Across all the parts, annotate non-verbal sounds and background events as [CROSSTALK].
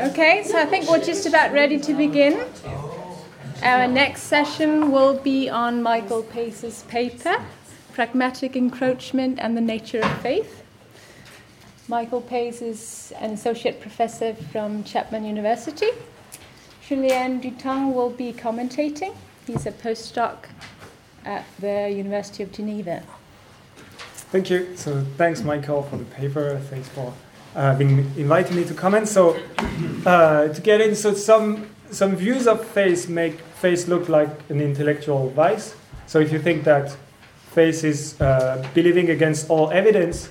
Okay, so I think we're just about ready to begin. Our next session will be on Michael Pace's paper, Pragmatic Encroachment and the Nature of Faith. Michael Pace is an associate professor from Chapman University. Julien Dutant will be commentating. He's a postdoc at the University of Geneva. Thank you. So thanks, Michael, for the paper. Thanks for uh, being inviting me to comment. So uh, to get in, so some some views of faith make faith look like an intellectual vice. So if you think that faith is uh, believing against all evidence,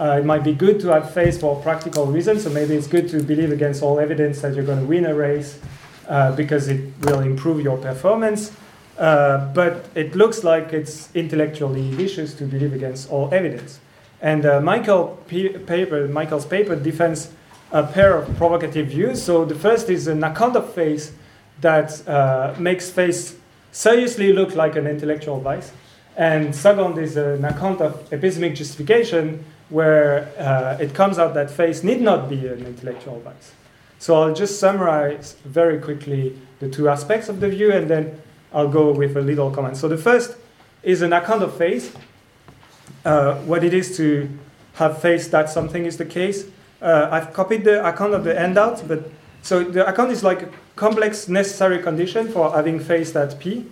uh, it might be good to have faith for practical reasons. So maybe it's good to believe against all evidence that you're going to win a race uh, because it will improve your performance. Uh, but it looks like it's intellectually vicious to believe against all evidence. And uh, Michael paper, Michael's paper defends a pair of provocative views. So the first is an account of faith that uh, makes faith seriously look like an intellectual vice. And second is an account of epistemic justification where uh, it comes out that faith need not be an intellectual vice. So I'll just summarize very quickly the two aspects of the view and then I'll go with a little comment. So the first is an account of faith, uh, what it is to have faith that something is the case. Uh, I've copied the account of the handout, but so the account is like a complex necessary condition for having faith that P,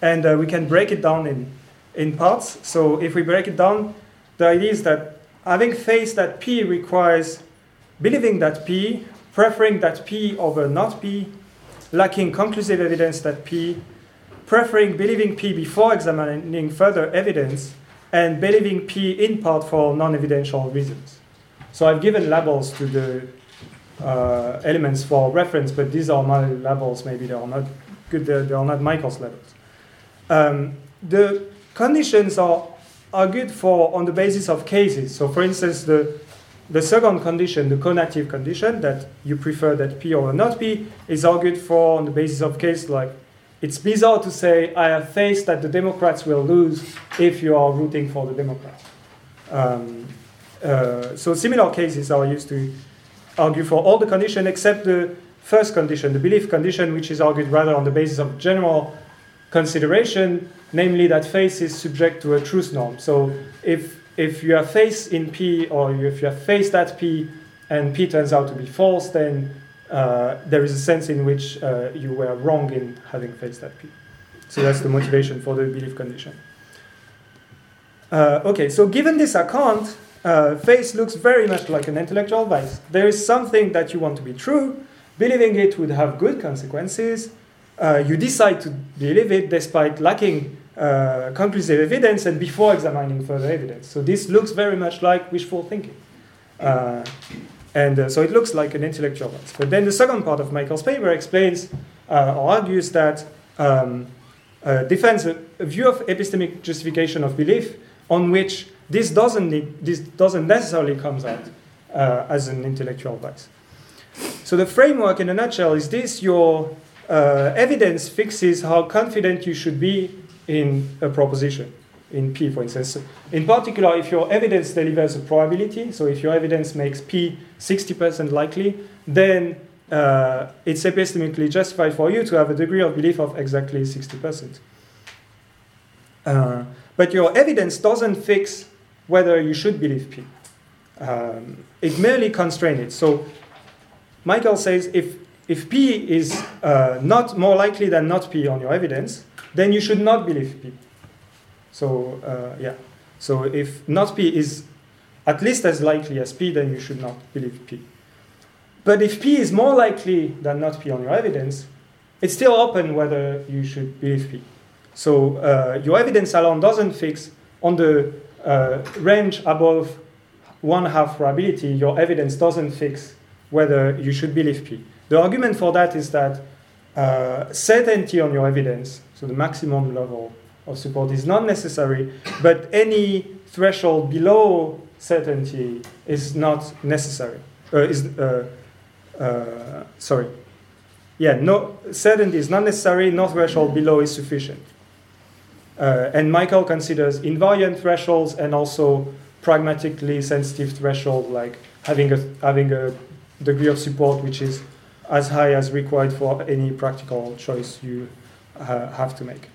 and uh, we can break it down in, in parts. So if we break it down, the idea is that having faith that P requires believing that P, preferring that P over not P, lacking conclusive evidence that P, preferring believing P before examining further evidence, and believing P in part for non evidential reasons. So I've given labels to the uh, elements for reference, but these are my labels. Maybe they are not good, they are not Michael's labels. Um, the conditions are, are good for on the basis of cases. So, for instance, the, the second condition, the conative condition, that you prefer that P or not P, is argued for on the basis of case like it's bizarre to say, I have faith that the Democrats will lose if you are rooting for the Democrats. Um, uh, so similar cases are used to argue for all the conditions except the first condition, the belief condition, which is argued rather on the basis of general consideration, namely that faith is subject to a truth norm. So if, if you have faith in P or if you have faith that P and P turns out to be false, then uh, there is a sense in which uh, you were wrong in having faced that P. So that's the motivation for the belief condition. Uh, okay, so given this account, uh, faith looks very much like an intellectual vice. There is something that you want to be true, believing it would have good consequences. Uh, you decide to believe it despite lacking conclusive evidence and before examining further evidence. So this looks very much like wishful thinking. And uh, so it looks like an intellectual vice. But then the second part of Michael's paper explains uh, or argues that um, uh, defends a, a, view of epistemic justification of belief on which this doesn't, need, this doesn't necessarily comes out uh, as an intellectual vice. So the framework in a nutshell is this, your uh, evidence fixes how confident you should be in a proposition in P, for instance. In particular, if your evidence delivers a probability, so if your evidence makes P 60% likely, then uh, it's epistemically justified for you to have a degree of belief of exactly 60%. Uh, but your evidence doesn't fix whether you should believe P. Um, it merely constrains it. So Michael says if, if P is uh, not more likely than not P on your evidence, then you should not believe P. So uh, yeah, so if not P is at least as likely as P, then you should not believe P. But if P is more likely than not P on your evidence, it's still open whether you should believe P. So uh, your evidence alone doesn't fix on the uh, range above one half probability, your evidence doesn't fix whether you should believe P. The argument for that is that uh, certainty on your evidence, so the maximum level of support is not necessary, but any threshold below certainty is not necessary. Uh, is uh, uh, sorry. Yeah, no certainty is not necessary. No threshold below is sufficient. Uh, and Michael considers invariant thresholds and also pragmatically sensitive threshold, like having a having a degree of support which is as high as required for any practical choice you uh, have to make.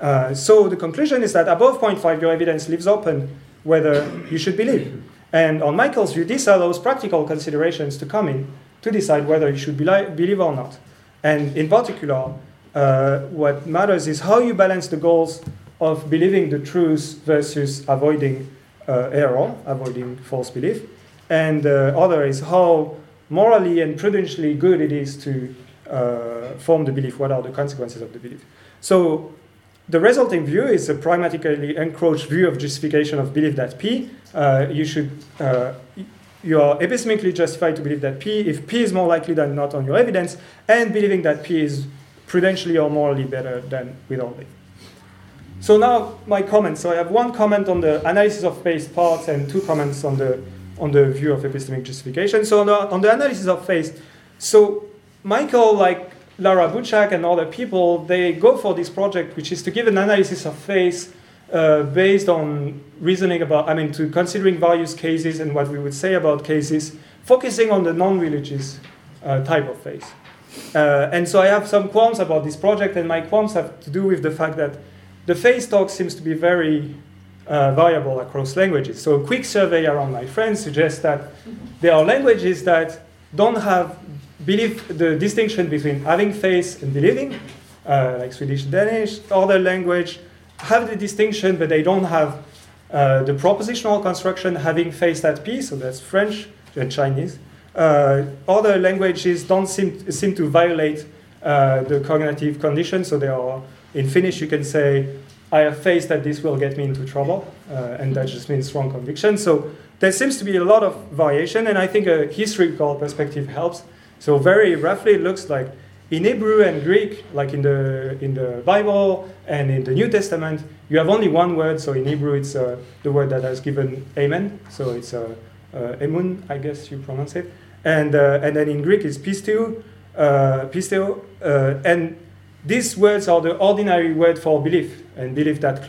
Uh, so the conclusion is that above 0.5, your evidence leaves open whether you should believe. And on Michael's view, this allows practical considerations to come in to decide whether you should believe or not. And in particular, uh, what matters is how you balance the goals of believing the truth versus avoiding uh, error, avoiding false belief. And the uh, other is how morally and prudentially good it is to uh, form the belief, what are the consequences of the belief. So the resulting view is a pragmatically encroached view of justification of belief that P. Uh, you should uh, you are epistemically justified to believe that P if P is more likely than not on your evidence, and believing that P is prudentially or morally better than without it. So now my comments. So I have one comment on the analysis of faith parts and two comments on the on the view of epistemic justification. So on the, on the analysis of faith, so Michael, like Lara Buchak and other people, they go for this project, which is to give an analysis of faith uh, based on reasoning about, I mean, to considering various cases and what we would say about cases, focusing on the non-religious uh, type of faith. Uh, and so I have some qualms about this project, and my qualms have to do with the fact that the faith talk seems to be very uh, variable across languages. So a quick survey around my friends suggests that there are languages that don't have belief, the distinction between having faith and believing, uh, like Swedish, Danish, other language have the distinction, but they don't have uh, the propositional construction having faith at peace, so that's French and Chinese. Uh, other languages don't seem, seem to violate uh, the conative condition, so they are, in Finnish you can say, I have faith that this will get me into trouble, uh, and that just means strong conviction. So there seems to be a lot of variation, and I think a historical perspective helps. So very roughly, it looks like in Hebrew and Greek, like in the in the Bible and in the New Testament, you have only one word. So in Hebrew, it's uh, the word that has given amen. So it's uh, uh, emun, I guess you pronounce it. And uh, and then in Greek, it's pisteu, uh, pisteo, uh, and these words are the ordinary word for belief and belief that.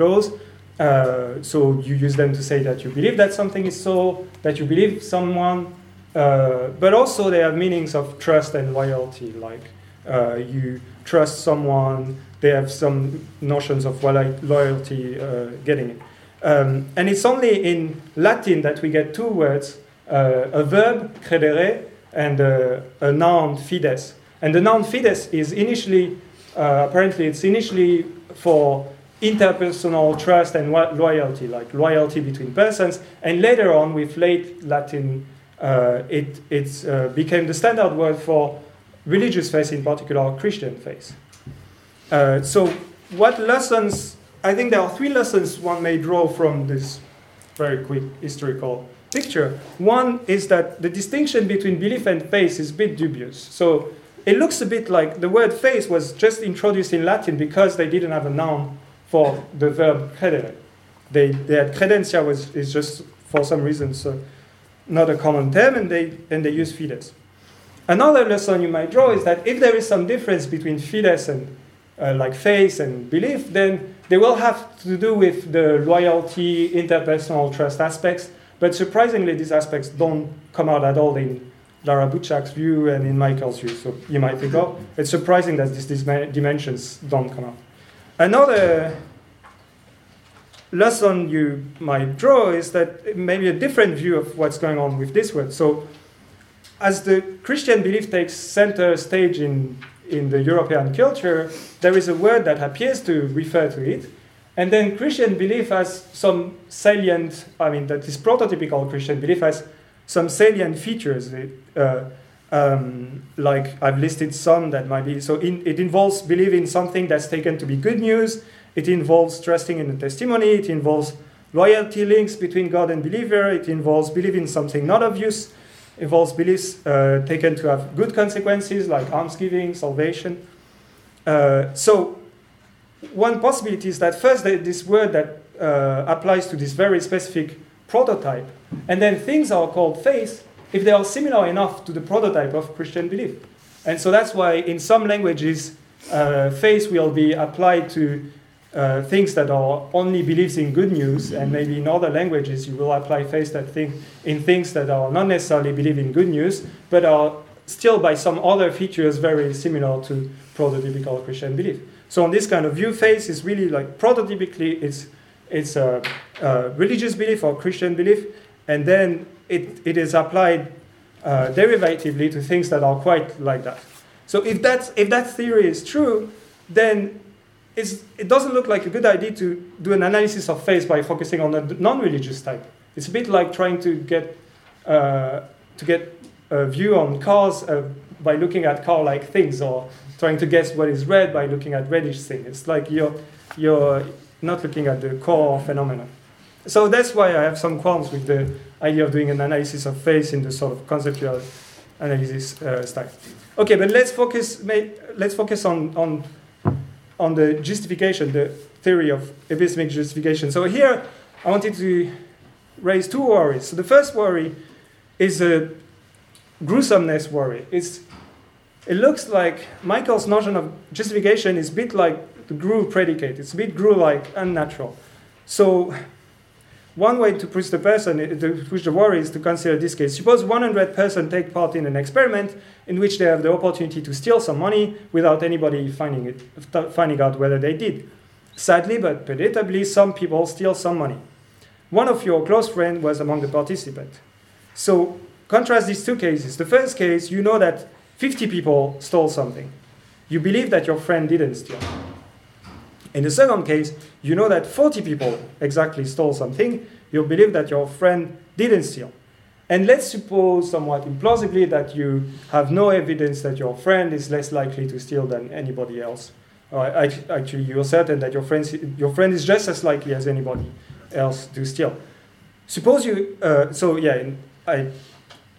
Uh, so you use them to say that you believe that something is so, that you believe someone, uh, but also they have meanings of trust and loyalty, like uh, you trust someone, they have some notions of loyalty uh, getting it. Um, and it's only in Latin that we get two words, uh, a verb, credere, and a noun, fides. And the noun fides is initially uh, apparently it's initially for interpersonal trust and loyalty, like loyalty between persons, and later on with late Latin, uh, it it's, uh, became the standard word for religious faith, in particular Christian faith. Uh, so, what lessons? I think there are three lessons one may draw from this very quick historical picture. One is that the distinction between belief and faith is a bit dubious. So it looks a bit like the word faith was just introduced in Latin because they didn't have a noun for the verb credere. They, had credentia was is just for some reason so not a common term, and they and they use fides. Another lesson you might draw is that if there is some difference between fides and uh, like faith and belief, then they will have to do with the loyalty, interpersonal trust aspects. But surprisingly, these aspects don't come out at all in Lara Buchak's view and in Michael's view. So you might think, oh, it's surprising that these dimensions don't come out. Another lesson you might draw is that maybe a different view of what's going on with this word. So as the Christian belief takes center stage in, in the European culture, there is a word that appears to refer to it. And then Christian belief has some salient, I mean, that is prototypical Christian belief has some salient features. Uh, um, like I've listed some that might be so. In, it involves believing something that's taken to be good news. It involves trusting in the testimony. It involves loyalty links between God and believer. It involves believing something not obvious. Involves beliefs uh, taken to have good consequences, like almsgiving, salvation. Uh, so, one possibility is that first, this word that uh, applies to this very specific prototype. And then things are called faith if they are similar enough to the prototype of Christian belief. And so that's why in some languages, uh, faith will be applied to uh, things that are only beliefs in good news, and maybe in other languages you will apply faith that thing in things that are not necessarily believe in good news, but are still by some other features very similar to prototypical Christian belief. So on this kind of view, faith is really like prototypically it's it's a, a religious belief or Christian belief, and then it, it is applied uh, derivatively to things that are quite like that. So if that if that theory is true, then it doesn't look like a good idea to do an analysis of faith by focusing on a non-religious type. It's a bit like trying to get uh, to get a view on cars uh, by looking at car-like things, or trying to guess what is red by looking at reddish things. It's like you're you're not looking at the core phenomenon. So that's why I have some qualms with the idea of doing an analysis of faith in the sort of conceptual analysis uh, style. Okay, but let's focus. Let's focus on on on the justification, the theory of epistemic justification. So here, I wanted to raise two worries. So the first worry is a gruesomeness worry. It's, it looks like Michael's notion of justification is a bit like the Grue predicate. It's a bit Grue-like, unnatural. So one way to push the person, eh, to push the worry, is to consider this case. Suppose 100 persons take part in an experiment in which they have the opportunity to steal some money without anybody finding, it, finding out whether they did. Sadly, but predictably, some people steal some money. One of your close friends was among the participants. So contrast these two cases. The first case, you know that 50 people stole something. You believe that your friend didn't steal. In the second case, you know that 40 people exactly stole something. You believe that your friend didn't steal. And let's suppose, somewhat implausibly, that you have no evidence that your friend is less likely to steal than anybody else. actually, you're certain that your, your friend is just as likely as anybody else to steal. Suppose you, uh, so yeah, in, I,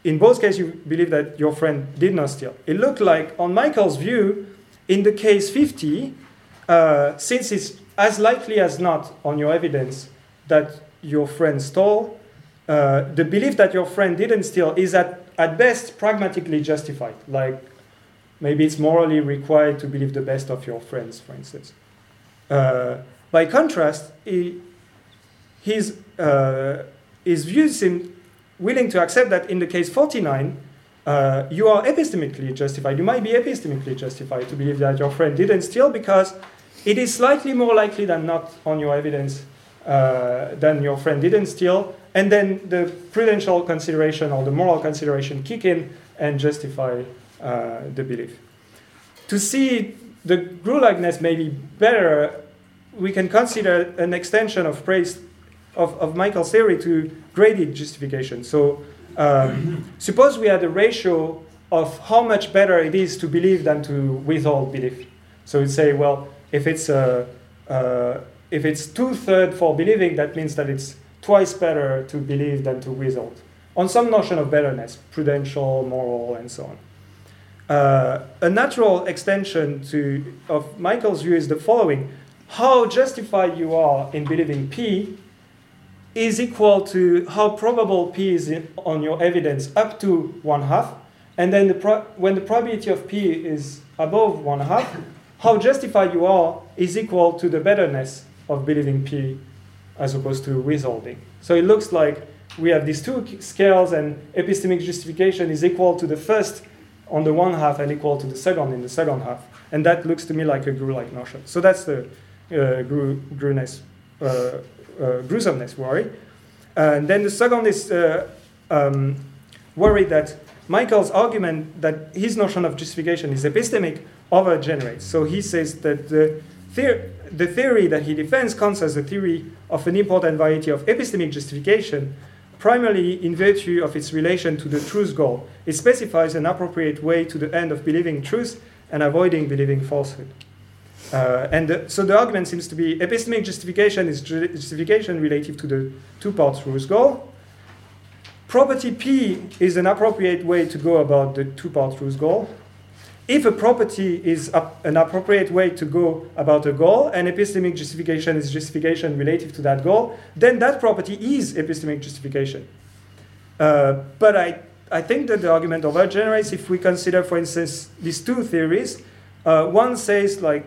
in both cases, you believe that your friend did not steal. It looked like, on Michael's view, in the case 50, uh, since it's as likely as not on your evidence that your friend stole, uh, the belief that your friend didn't steal is at, at best pragmatically justified. Like maybe it's morally required to believe the best of your friends, for instance. Uh, by contrast, he, his, uh, his views seem willing to accept that in the case 49, uh, you are epistemically justified. You might be epistemically justified to believe that your friend didn't steal because it is slightly more likely than not on your evidence uh, than your friend didn't steal, and then the prudential consideration or the moral consideration kick in and justify uh, the belief. To see the Grue-likeness maybe better, we can consider an extension of praise of, of Michael's theory to graded justification. So um, [CLEARS THROAT] suppose we had a ratio of how much better it is to believe than to withhold belief. So we'd say, well, if it's a, uh, if it's two third for believing, that means that it's twice better to believe than to withhold. On some notion of betterness, prudential, moral, and so on. Uh, a natural extension to, of Michael's view is the following: how justified you are in believing P is equal to how probable P is in, on your evidence up to one half, and then the pro- when the probability of P is above one half, how justified you are is equal to the betterness of believing P as opposed to withholding. So it looks like we have these two scales, and epistemic justification is equal to the first on the one half and equal to the second in the second half. And that looks to me like a Grue-like notion. So that's the uh, Grue, Grue-ness, uh, uh, gruesomeness worry. And then the second is uh, um, worry that Michael's argument that his notion of justification is epistemic overgenerates. So he says that the, theor- the theory that he defends counts as a theory of an important variety of epistemic justification, primarily in virtue of its relation to the truth goal. It specifies an appropriate way to the end of believing truth and avoiding believing falsehood. Uh, and the, so the argument seems to be epistemic justification is justification relative to the two-part truth goal. Property P is an appropriate way to go about the two-part truth goal if a property is an appropriate way to go about a goal and epistemic justification is justification relative to that goal, then that property is epistemic justification. Uh, but I, I think that the argument overgenerates if we consider, for instance, these two theories. Uh, one says like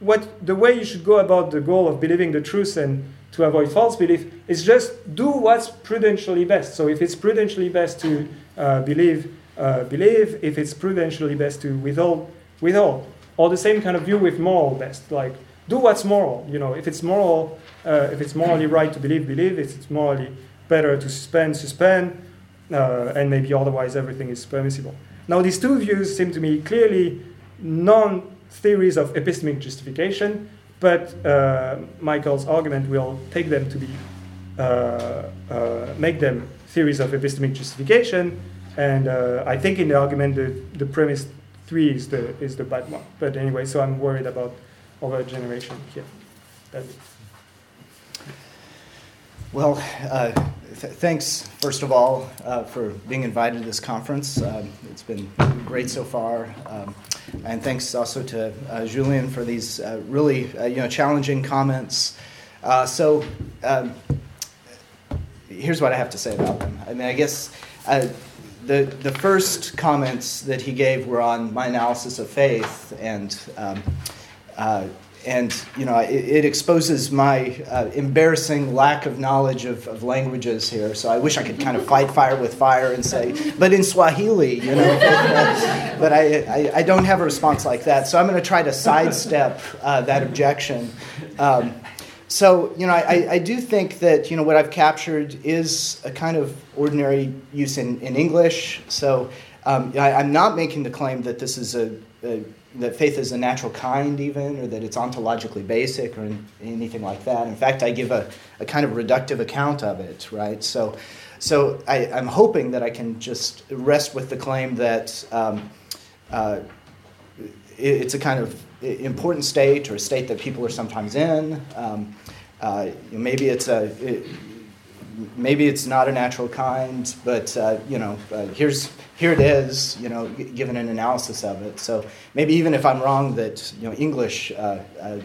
what the way you should go about the goal of believing the truth and to avoid false belief is just do what's prudentially best. So if it's prudentially best to uh, believe uh, believe, if it's prudentially best to withhold, withhold. Or the same kind of view with moral best, like do what's moral. You know, if it's moral, uh, if it's morally right to believe, believe. If it's morally better to suspend, suspend, uh, and maybe otherwise everything is permissible. Now, these two views seem to me clearly non theories of epistemic justification, but uh, Michael's argument will take them to be, uh, uh, make them theories of epistemic justification, and uh, I think in the argument the, the premise three is the, is the bad one. But anyway, so I'm worried about overgeneration here. That's it. Well, uh, th- thanks, first of all, uh, for being invited to this conference. Um, it's been great so far. Um, and thanks also to uh, Julien for these uh, really uh, you know, challenging comments. Uh, so, um, here's what I have to say about them. I mean, I guess the, the first comments that he gave were on my analysis of faith and um, and you know it, it exposes my uh, embarrassing lack of knowledge of, of, languages here. So I wish I could kind of fight fire with fire and say, but in Swahili, you know. but, [LAUGHS] but I, I, I, don't have a response like that. So I'm going to try to sidestep uh, that objection. Um, so you know I, I do think that you know what I've captured is a kind of ordinary use in, in English. So um, I, am not making the claim that this is a, a that faith is a natural kind, even, or that it's ontologically basic, or anything like that. In fact, I give a, a kind of reductive account of it, right? So, so I, am hoping that I can just rest with the claim that um, uh, it, it's a kind of important state, or a state that people are sometimes in. Um, uh, maybe it's a. It, maybe it's not a natural kind, but uh, you know, uh, here's here it is, you know, given an analysis of it. So maybe even if I'm wrong that you know English uh, uh,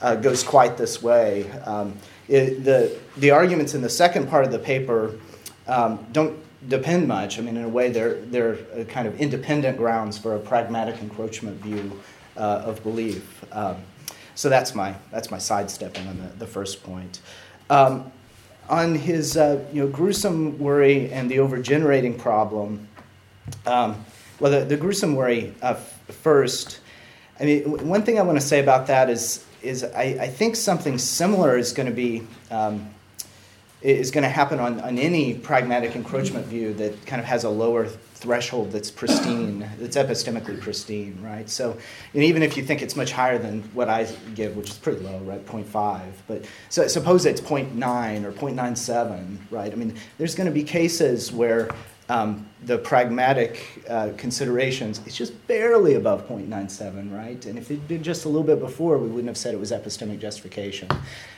uh goes quite this way, um, it, the the arguments in the second part of the paper um, don't depend much. I mean, in a way, they're they're kind of independent grounds for a pragmatic encroachment view of belief. Um, so that's my that's my sidestepping on the, the first point. Um, on his uh, you know, gruesome worry and the overgenerating problem, um, well, the, the, gruesome worry uh, first, I mean, one thing I want to say about that is, is I, I think something similar is going to be um, is going to happen on, on any pragmatic encroachment view that kind of has a lower threshold that's pristine, that's epistemically pristine, right? So and even if you think it's much higher than what I give, which is pretty low, right, 0.5, but so suppose it's 0.9 or 0.97, right? I mean, there's going to be cases where um, the pragmatic uh, considerations, it's just barely above 0.97, right? And if it had been just a little bit before, we wouldn't have said it was epistemic justification.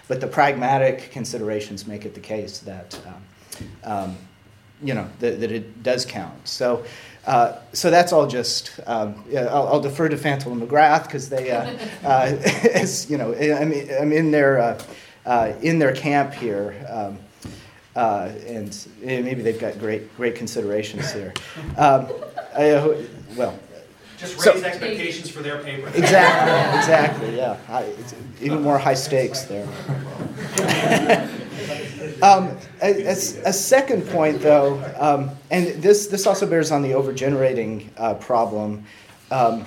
But the pragmatic considerations make it the case that, um, um, you know, that, that, it does count. So, uh, so that's all just, um, yeah, I'll, I'll, defer to Fantl and McGrath because they, uh, [LAUGHS] uh, [LAUGHS] as, you know, I'm, I'm in, their, uh, uh, in their camp here. Um, uh, and maybe they've got great great considerations here. [LAUGHS] Um, I, uh, well, just raise so, expectations for their paper. Exactly, exactly. Yeah, high, even more high stakes there. Um, a, a, a, second point, though, um, and this this also bears on the overgenerating uh, problem. Um,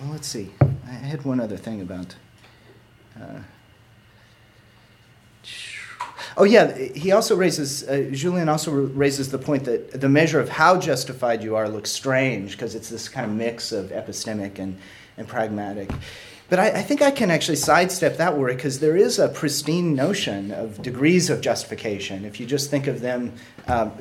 well, let's see. I had one other thing about. Uh, Oh, yeah, he also raises, uh, Julien also raises the point that the measure of how justified you are looks strange because it's this kind of mix of epistemic and, and pragmatic. But I, I think I can actually sidestep that worry because there is a pristine notion of degrees of justification. If you just think of them, um,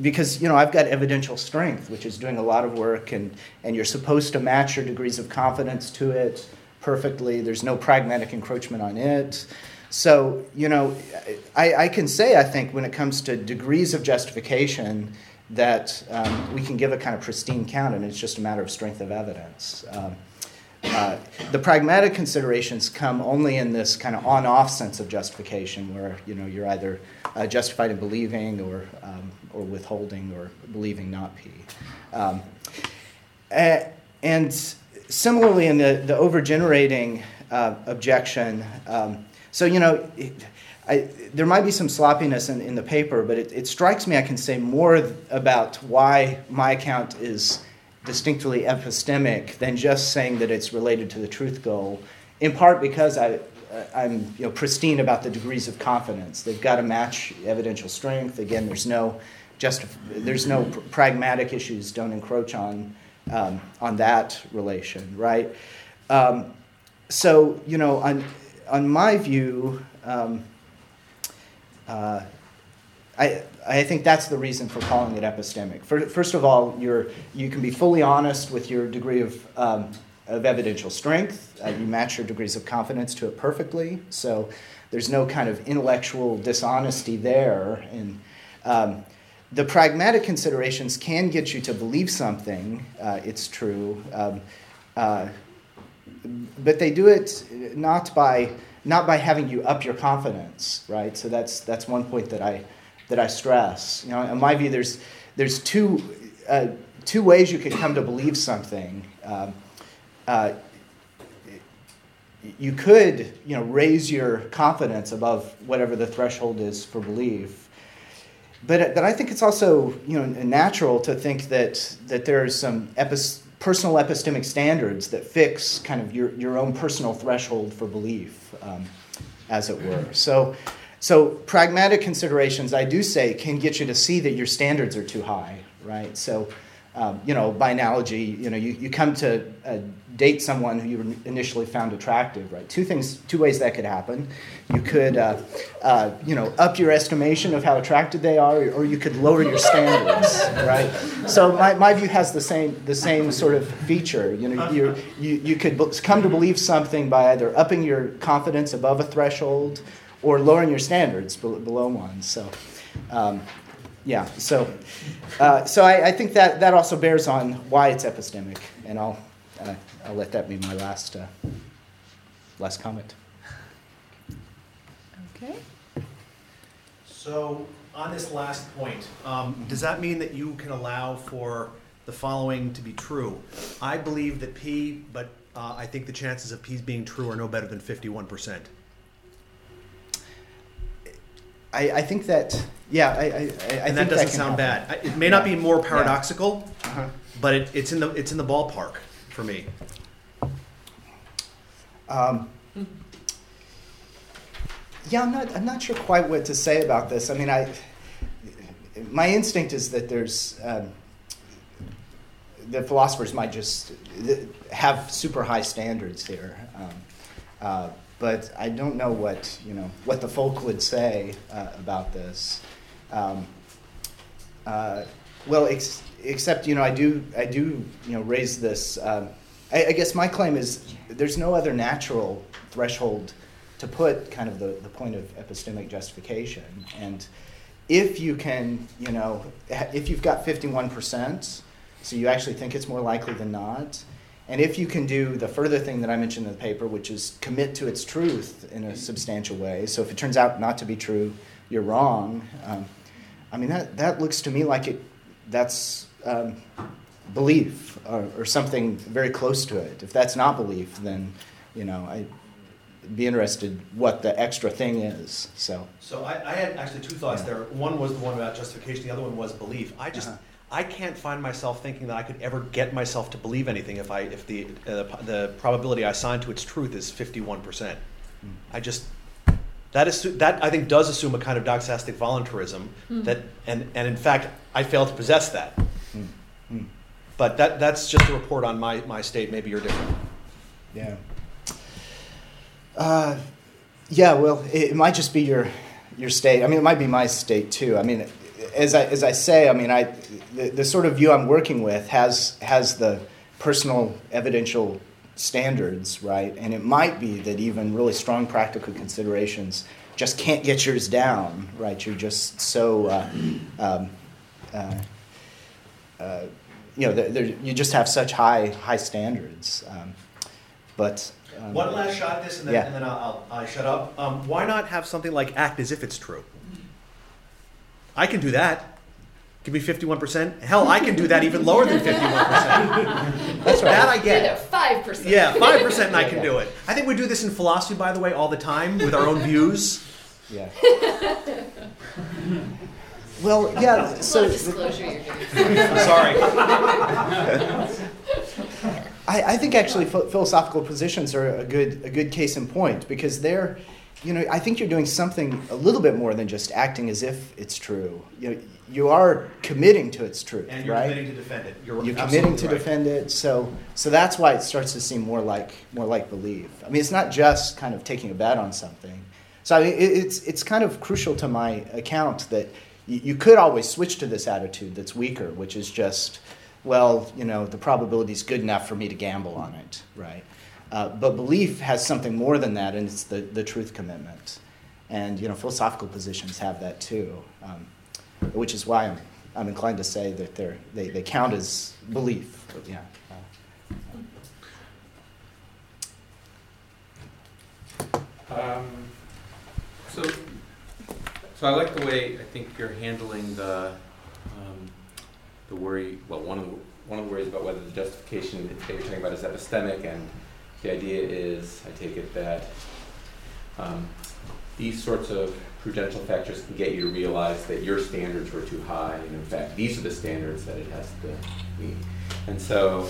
because you know I've got evidential strength, which is doing a lot of work, and, and you're supposed to match your degrees of confidence to it perfectly. There's no pragmatic encroachment on it. So, you know, I, I, can say, I think, when it comes to degrees of justification, that um, we can give a kind of pristine count, and it's just a matter of strength of evidence. Um, uh, the pragmatic considerations come only in this kind of on-off sense of justification, where you know you're either uh, justified in believing or um, or withholding or believing not p. Um, and similarly, in the the overgenerating uh, objection. Um, so, you know, I, there might be some sloppiness in, in the paper, but it, it strikes me I can say more about why my account is distinctly epistemic than just saying that it's related to the truth goal, in part because I, I'm you know, pristine about the degrees of confidence. They've got to match evidential strength. Again, there's no, just, there's no pr- pragmatic issues don't encroach on, um, on that relation, right? Um, so, you know, on, on my view, um, uh, I, I think that's the reason for calling it epistemic. First of all, you're, you can be fully honest with your degree of, um, of evidential strength. Uh, you match your degrees of confidence to it perfectly. So there's no kind of intellectual dishonesty there. And um, the pragmatic considerations can get you to believe something, uh, it's true. Um, uh, but they do it not by not by having you up your confidence, right? So that's that's one point that I that I stress. You know, in my view, there's there's two uh, two ways you could come to believe something. Um, uh, you could, you know, raise your confidence above whatever the threshold is for belief. But, but I think it's also, you know, natural to think that that there are some epis- personal epistemic standards that fix kind of your, your own personal threshold for belief, um, as it were. So, so pragmatic considerations, I do say, can get you to see that your standards are too high, right? So, um, you know, by analogy, you know, you, you come to uh, date someone who you initially found attractive, right? Two things, two ways that could happen. You could, uh, uh, you know, up your estimation of how attracted they are, or you could lower your standards, right? So my, my view has the same, the same sort of feature. You know, you you, you could come to believe something by either upping your confidence above a threshold or lowering your standards below one. So, um, yeah, so, uh, so I, I, think that, that also bears on why it's epistemic, and I'll, uh, I'll let that be my last, uh, last comment. Okay. So, on this last point, um, does that mean that you can allow for the following to be true? I believe that P, but uh, I think the chances of P's being true are no better than 51%. I, I think that yeah, I, I, I and that doesn't that sound happen. bad. It may not be more paradoxical, yeah. uh-huh. but it, it's in the it's in the ballpark for me. Um, yeah, I'm not I'm not sure quite what to say about this. I mean, I my instinct is that there's um, the philosophers might just have super high standards here. Um, uh, but I don't know what you know what the folk would say uh, about this. Um, uh, well, ex- except you know I do I do you know raise this. Um, I, I, guess my claim is there's no other natural threshold to put kind of the, the point of epistemic justification and if you can you know if you've got 51% so you actually think it's more likely than not and if you can do the further thing that I mentioned in the paper, which is commit to its truth in a substantial way, so if it turns out not to be true, you're wrong. Um, I mean, that, that looks to me like it, that's um, belief or, or, something very close to it. If that's not belief, then, you know, I'd be interested what the extra thing is. So, so I, I had actually two thoughts yeah. there. One was the one about justification, the other one was belief. I just. Uh-huh I can't find myself thinking that I could ever get myself to believe anything if I if the uh, the probability I assign to its truth is fifty one percent. I just that is that I think does assume a kind of doxastic voluntarism mm. that and and in fact I fail to possess that. Mm. Mm. But that that's just a report on my my state. Maybe you're different. Yeah. Uh, yeah. Well, it, it might just be your your state. I mean, it might be my state too. I mean, as I as I say, I mean, I the, the sort of view I'm working with has has the personal evidential standards, right? And it might be that even really strong practical considerations just can't get yours down, right? You're just so, uh, um, uh, uh, you know, you just have such high high standards. Um, but um, one last shot at this, and then, yeah. and then I'll, I'll, I'll, shut up. Um, why not have something like act as if it's true? I can do that. Give me 51%. Hell, I can do that even lower than 51%. That's right. That I get. 5%. Yeah, 5% and I can do it. I think we do this in philosophy, by the way, all the time with our own views. Yeah. well, yeah. So disclosure you're giving. [LAUGHS] I'm sorry. [LAUGHS] I, I think actually ph- philosophical positions are a good a good case in point because they're, you know, I think you're doing something a little bit more than just acting as if it's true. You know, you are committing to its truth, And you're right? committing to defend it. You're, you're committing to right. defend it. So so that's why it starts to seem more like more like belief. I mean, it's not just kind of taking a bet on something. So I mean, it, it's it's kind of crucial to my account that you, you could always switch to this attitude that's weaker, which is just, well, you know, the probability is good enough for me to gamble on it, right? Uh, but belief has something more than that, and it's the, the truth commitment. And you know, philosophical positions have that too, um, which is why I'm, I'm inclined to say that they're, they, they count as belief. But yeah. Um, so, so I like the way I think you're handling the um, the worry. Well, one of the one of the worries about whether the justification that you're talking about is epistemic, and the idea is, I take it that um, these sorts of prudential factors can get you to realize that your standards were too high, and in fact, these are the standards that it has to meet. And so,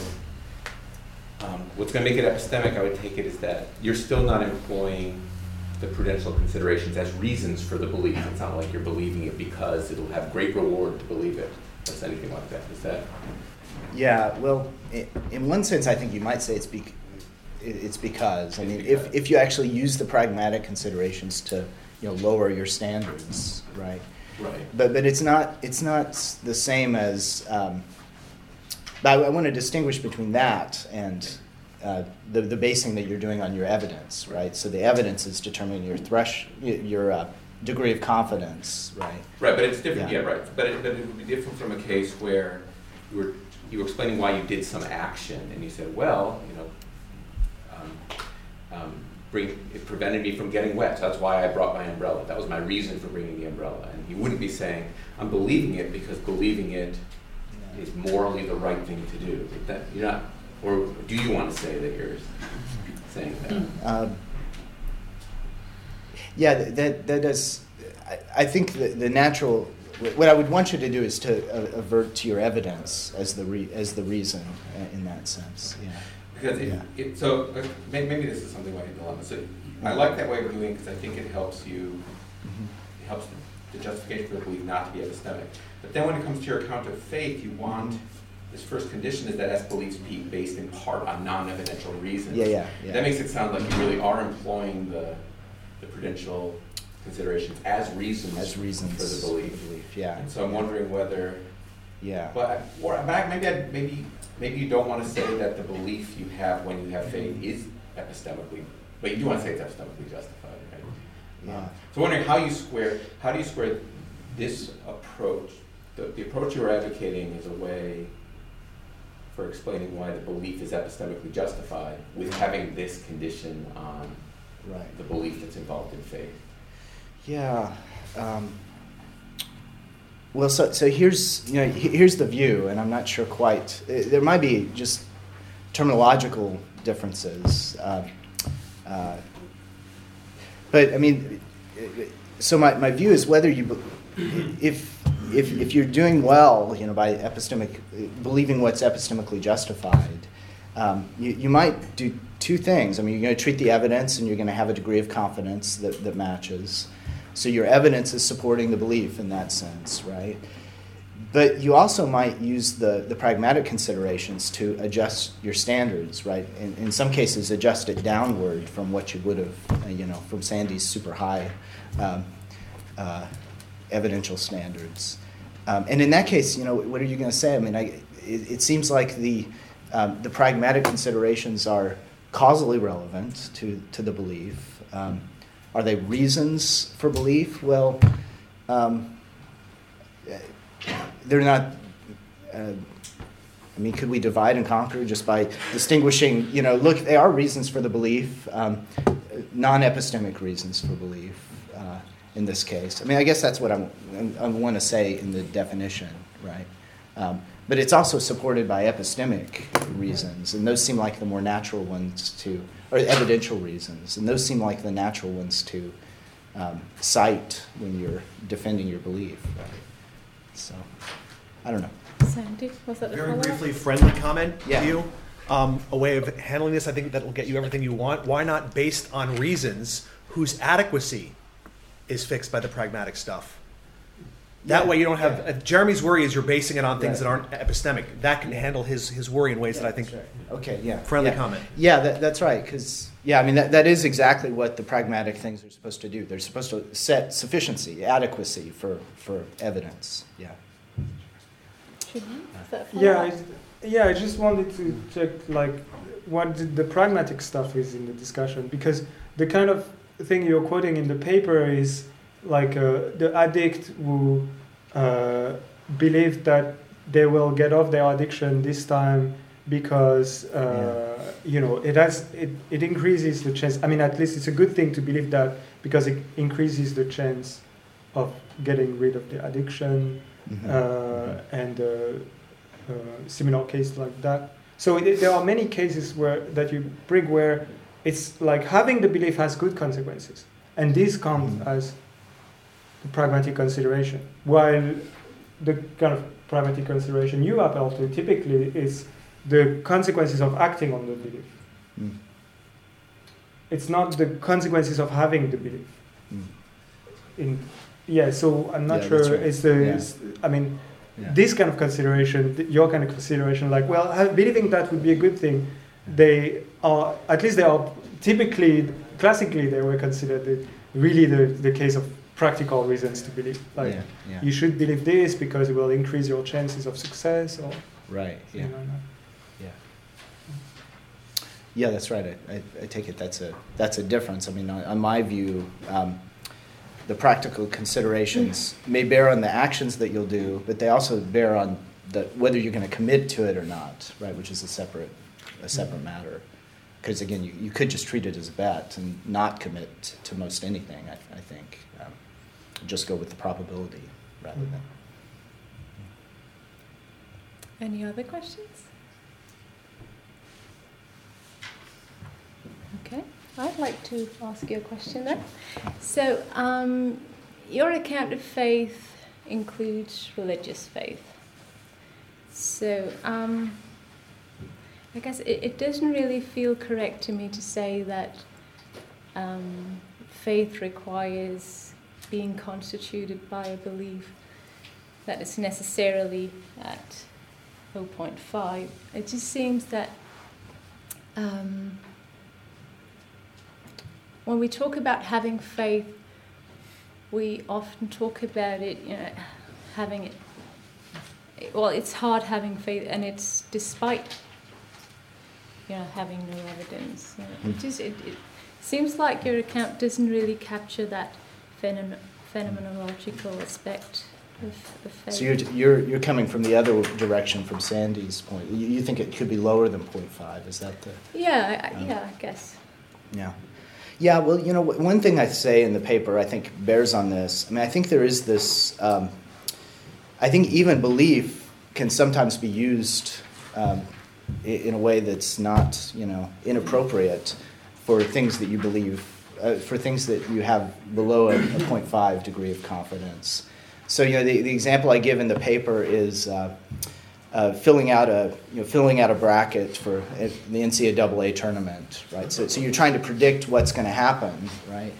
um, what's going to make it epistemic, I would take it, is that you're still not employing the prudential considerations as reasons for the belief. It's not like you're believing it because it'll have great reward to believe it. Or anything like that. Is that? Yeah, well, i in one sense, I think you might say it's bec- it- it's because. I mean, if, if you actually use the pragmatic considerations to you know lower your standards, right? Right. But but it's not it's not the same as. Um, but I, I want to distinguish between that and uh, the the basing that you're doing on your evidence, right? So the evidence is determining your thresh your uh, degree of confidence, right? Right, but it's different. Yeah. Yeah, right. But it, but it would be different from a case where you were you were explaining why you did some action, and you said, well, you know, um, um, bring it prevented me from getting wet. So that's why I brought my umbrella. That was my reason for bringing the umbrella. And you wouldn't be saying, I'm believing it because believing it is morally the right thing to do. That you're not, or do you want to say that you're saying that? [LAUGHS] Um, yeah, that that does. I, I think the, the natural. What I would want you to do is to uh, avert to your evidence as the re, as the reason uh, in that sense. Yeah. Because it, Yeah. it, so uh, maybe this is something like a dilemma. So I like that way of doing because I think it helps you, it helps the, justification for the belief not to be epistemic. But then when it comes to your account of faith, you want this first condition is that as beliefs be based in part on non-evidential reasons. Yeah, yeah, yeah. That makes it sound like you really are employing the, the prudential considerations as reasons, As reasons for the belief. belief, yeah. And so I'm wondering whether Yeah. but, or maybe, I, maybe, maybe you don't want to say that the belief you have when you have faith is epistemically, but you do want to say it's epistemically justified, right? Yeah. So wondering how you square, how do you square this approach, the, the approach you're advocating is a way for explaining why the belief is epistemically justified with having this condition on Right. the belief that's involved in faith. Yeah. Um, well, so so here's you know here's the view, and I'm not sure quite. uh, There might be just terminological differences, uh, uh, but I mean, so my, my view is whether you if if if you're doing well, you know, by epistemic believing what's epistemically justified, um, you, you might do two things. I mean, you're going to treat the evidence and you're going to have a degree of confidence that, that matches. So your evidence is supporting the belief in that sense, right? But you also might use the, the pragmatic considerations to adjust your standards, right? In, in some cases, adjust it downward from what you would have, uh, you know, from Sandy's super high um, uh, evidential standards. Um, and in that case, you know, what are you going to say? I mean, I, it, it seems like the, um, the pragmatic considerations are causally relevant to, to the belief. Um, are they reasons for belief? Well, um, they're not. Uh, I mean, could we divide and conquer just by distinguishing? You know, look, they are reasons for the belief, um, non-epistemic reasons for belief. Uh, in this case, I mean, I guess that's what I'm, I want to say in the definition, right? Um, but it's also supported by epistemic reasons, and those seem like the more natural ones to, or evidential reasons, and those seem like the natural ones to um, cite when you're defending your belief. Right? So, I don't know. Sandy, was that a Very briefly, friendly comment Yeah. to you. Um, a way of handling this, I think that will get you everything you want. Why not based on reasons whose adequacy is fixed by the pragmatic stuff? That Yeah, way, you don't have yeah. uh, Jeremy's worry is you're basing it on things Right. that aren't epistemic. That can handle his his worry in ways that I think Okay, yeah. friendly yeah. comment. Yeah, that, that's right. Because yeah, I mean that, that is exactly what the pragmatic things are supposed to do. They're supposed to set sufficiency, adequacy for for evidence. Yeah. Should we? Is that Yeah. I, yeah. I just wanted to check like what the, the pragmatic stuff is in the discussion because the kind of thing you're quoting in the paper is like uh, the addict who uh, believe that they will get off their addiction this time because uh, you know it has it, it increases the chance. I mean, at least it's a good thing to believe that because it increases the chance of getting rid of the addiction Mhm. uh, and uh, uh, similar case like that. So it, there are many cases where that you bring where it's like having the belief has good consequences, and these come Mhm. as pragmatic consideration. While the kind of pragmatic consideration you appeal to typically is the consequences of acting on the belief. Mm. It's not the consequences of having the belief. Mm. In yeah, so I'm not Yeah, sure right. it's the. Yeah. I mean, Yeah. this kind of consideration, your kind of consideration, like, well, ha- believing that would be a good thing, they are, at least they are typically, classically, they were considered the, really the, the case of practical reasons to believe. Like, yeah, yeah. you should believe this because it will increase your chances of success or right. Yeah. like. Yeah. Yeah, that's right. I, I, I take it that's a that's a difference. I mean, on, on my view, um, the practical considerations [LAUGHS] may bear on the actions that you'll do, but they also bear on the whether you're going to commit to it or not, right? Which is a separate a separate matter. Because again, you, you could just treat it as a bet and not commit to most anything. I, I think just go with the probability rather than. Any other questions? Okay, I'd like to ask you a question then. So, um, your account of faith includes religious faith. So, um, I guess it, it doesn't really feel correct to me to say that um, faith requires being constituted by a belief that it's necessarily at 0.5. It just seems that um, when we talk about having faith, we often talk about it, you know, having it. Well, it's hard having faith, and it's despite, you know, having no evidence. You know, it Mm. just it, it seems like your account doesn't really capture that phenom- phenomenological aspect of, of faith. So you're, you're, you're coming from the other direction from Sandy's point. You, you think it could be lower than 0.5, is that the? yeah, I, I- Um, yeah, I guess. Yeah. Yeah, well, you know, one thing I say in the paper I think bears on this. I mean, I think there is this, um, I think even belief can sometimes be used um, in a way that's not, you know, inappropriate for things that you believe, uh, for things that you have below a, a 0.5 degree of confidence. So, you know, the, the example I give in the paper is uh, uh, filling out a you know filling out a bracket for uh, the NCAA tournament, right? So, so you're trying to predict what's going to happen, right?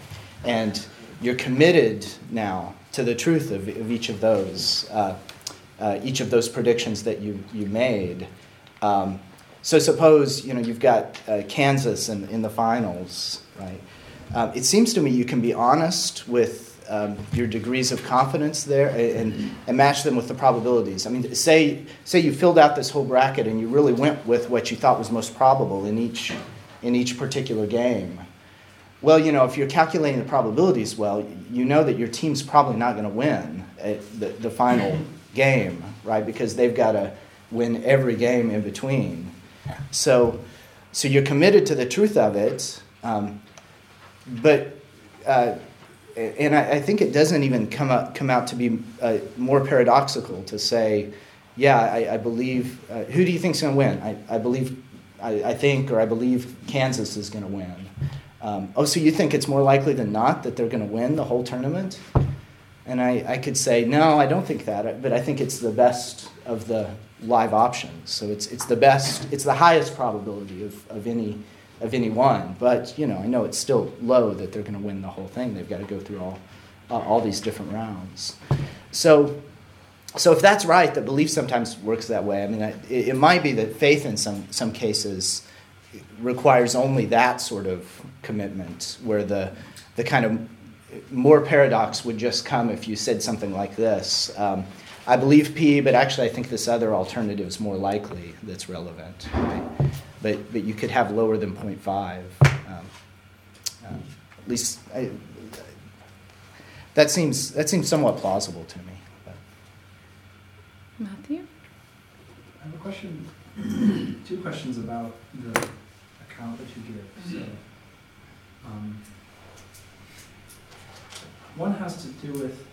And you're committed now to the truth of, of each of those, uh, uh, each of those predictions that you you made. Um, so suppose you know you've got Kansas in, in the finals, right? Um, it seems to me you can be honest with um, your degrees of confidence there and, and match them with the probabilities. I mean, say say you filled out this whole bracket and you really went with what you thought was most probable in each in each particular game. Well, you know, if you're calculating the probabilities well, you know that your team's probably not going to win at the, the final [LAUGHS] game, right? Because they've got to win every game in between. So, so you're committed to the truth of it, um, but uh, and I, I think it doesn't even come out come out to be uh, more paradoxical to say, yeah, I, I believe. Uh, who do you think's going to win? I, I believe. I, I think, or I believe Kansas is going to win. Um, oh, so you think it's more likely than not that they're going to win the whole tournament? And I, I could say, no, I don't think that, but I think it's the best of the live options. So it's, it's the best, it's the highest probability of, of, any, of any one. But, you know, I know it's still low that they're going to win the whole thing. They've got to go through all, uh, all these different rounds. So, so if that's right, that belief sometimes works that way. I mean, it, it might be that faith in some, some cases requires only that sort of commitment, where the, the kind of more paradox would just come if you said something like this. Um, I believe P, but actually I think this other alternative is more likely that's relevant. Right? But, but you could have lower than 0.5. Um, um, at least I, that, seems, that seems somewhat plausible to me. But. Matthew? I have a question, two questions about the account that you give. So, um, one has to do with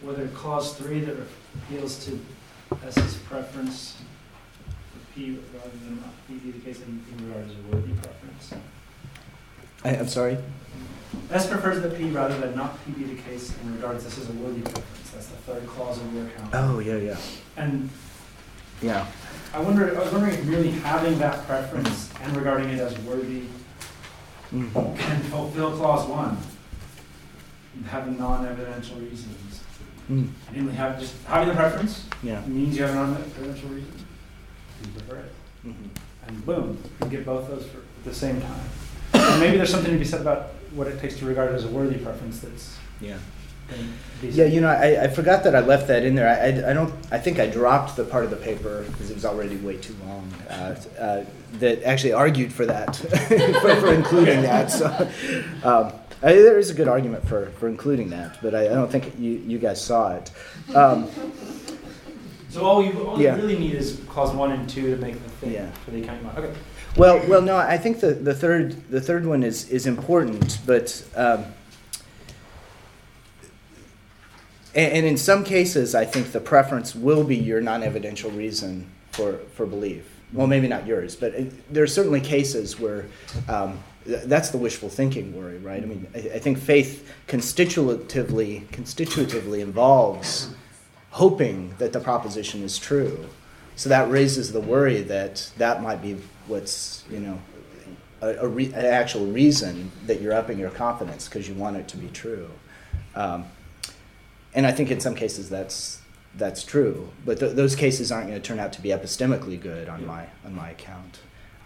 whether clause three that appeals to S's preference for P rather than not P be the case in, in regard as a worthy preference. I, I'm sorry? S prefers the P rather than not P be the case in regards this is a worthy preference. That's the third clause of your account. Oh, yeah, yeah. And Yeah. I wonder, I was wondering if merely having that preference and regarding it as worthy Mm. can fulfill clause one, having non-evidential reasons. Mm. Namely, have, just having the preference Yeah. means you have non-evidential reason. You prefer it. Mm-hmm. And boom, you can get both those for, at the same time. And maybe there's something to be said about what it takes to regard it as a worthy preference that's Yeah. going to be Yeah, you know, I, I forgot that I left that in there. I, I, I don't. I think I dropped the part of the paper because it was already way too long. Uh, uh, that actually argued for that, [LAUGHS] for, for including that. So um, I, there is a good argument for, for including that, but I, I don't think you, you guys saw it. Um, So all you, all Yeah. you really need is clause one and two to make the thing Yeah. for the accounting model. Okay. well, well, no, I think the, the third the third one is is important, but. Um, And, and in some cases, I think the preference will be your non-evidential reason for, for belief. Well, maybe not yours, but it, there are certainly cases where um, th- that's the wishful thinking worry, right? I mean, I, I think faith constitutively constitutively involves hoping that the proposition is true. So that raises the worry that that might be what's you know a, a re- an actual reason that you're upping your confidence because you want it to be true. Um, and I think in some cases that's that's true, but th- those cases aren't going to turn out to be epistemically good on my on my account.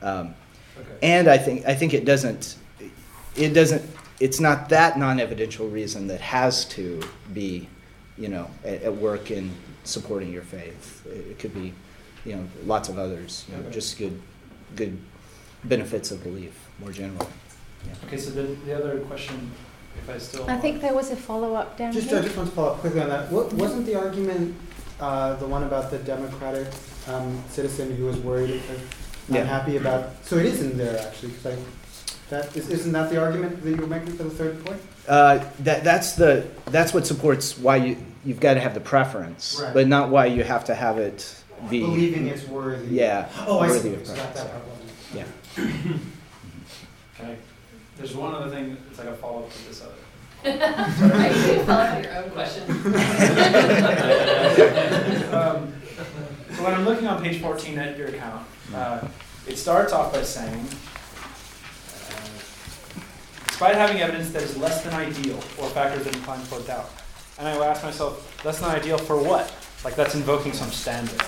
Um, Okay. and I think I think it doesn't it doesn't it's not that non-evidential reason that has to be you know at, at work in supporting your faith. It, it could be you know lots of others. You know, Okay. just good good benefits of belief more generally. Okay, so then the other question, if I still. I think there was a follow up down Just, here. I just want to follow up quickly on that. Wa- Wasn't the argument uh, the one about the Democratic um, citizen who was worried or Yeah. unhappy about? So it is in there actually, because I, that is, isn't that the argument that you were making for the third point? Uh, that that's the that's what supports why you you've got to have the preference, Right. but not why you have to have it be Believing it's worthy. yeah Oh, I worthy see. of So that, preference. that part wasn't. Yeah. [CLEARS THROAT] Okay. There's one other thing, it's like a follow-up to this other. [LAUGHS] I can follow up your own question. [LAUGHS] Um, So when I'm looking on page 14 at your account, uh, it starts off by saying, despite having evidence that is less than ideal or factors that incline toward doubt. And I will ask myself, less than ideal for what? Like that's invoking some standard.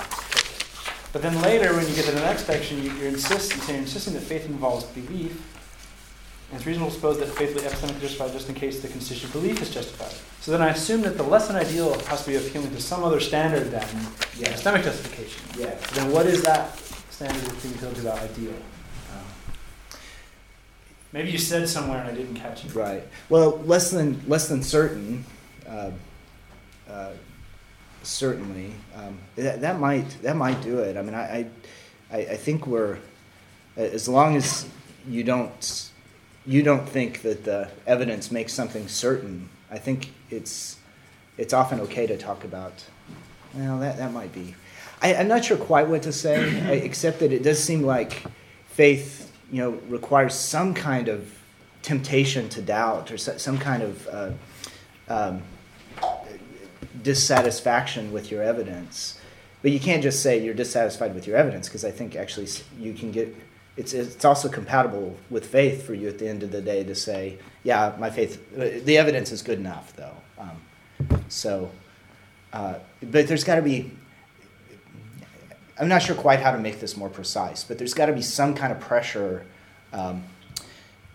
But then later, when you get to the next section, you, you're, insist, you're insisting that faith involves belief. And it's reasonable to suppose that faith will be epistemically justified just in case the constituent belief is justified. So then I assume that the less than ideal has to be appealing to some other standard than Yeah. epistemic justification. Yeah. So then what is that standard being appealed to about ideal? Maybe you said somewhere and I didn't catch it. Right. Well, less than less than certain. Uh, uh, certainly, um, that, that might that might do it. I mean, I, I I think we're as long as you don't you don't think that the evidence makes something certain. I think it's it's often okay to talk about. Well, that that might be. I, I'm not sure quite what to say, [CLEARS THROAT] except that it does seem like faith, you know, requires some kind of temptation to doubt or some kind of uh, um, dissatisfaction with your evidence. But you can't just say you're dissatisfied with your evidence because I think actually you can get it's it's also compatible with faith for you at the end of the day to say, yeah, my faith, the evidence is good enough though. Um, so, uh, but there's got to be. I'm not sure quite how to make this more precise, but there's got to be some kind of pressure, um,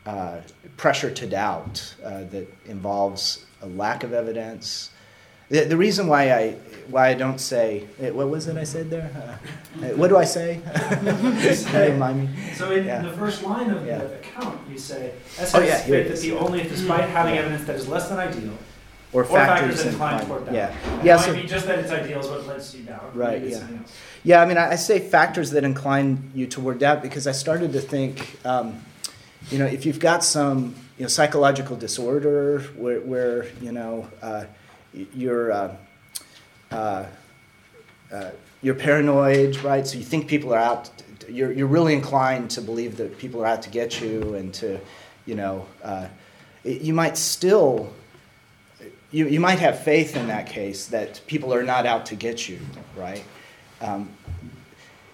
uh, pressure to doubt uh, that involves a lack of evidence. The, the reason why I why I don't say eh, what was it I said there? Uh, eh, what do I say? [LAUGHS] Remind me. So in Yeah. the first line of Yeah. the account, you say, "As Oh, yeah, here it faith that the only, despite having Yeah. evidence that is less than ideal, Or, or factors that inclined- incline toward that. Yeah, It yeah. might So, be just that it's ideal is what lets you doubt. Right, yeah. Yeah, I mean, I, I say factors that incline you toward doubt because I started to think, um, you know, if you've got some, you know, psychological disorder where, where you know, uh, you're, uh, uh, uh, you're paranoid, right? So you think people are out. t- You're, you're really inclined to believe that people are out to get you and to, you know, uh, it- you might still you, you might have faith in that case that people are not out to get you, right? Um,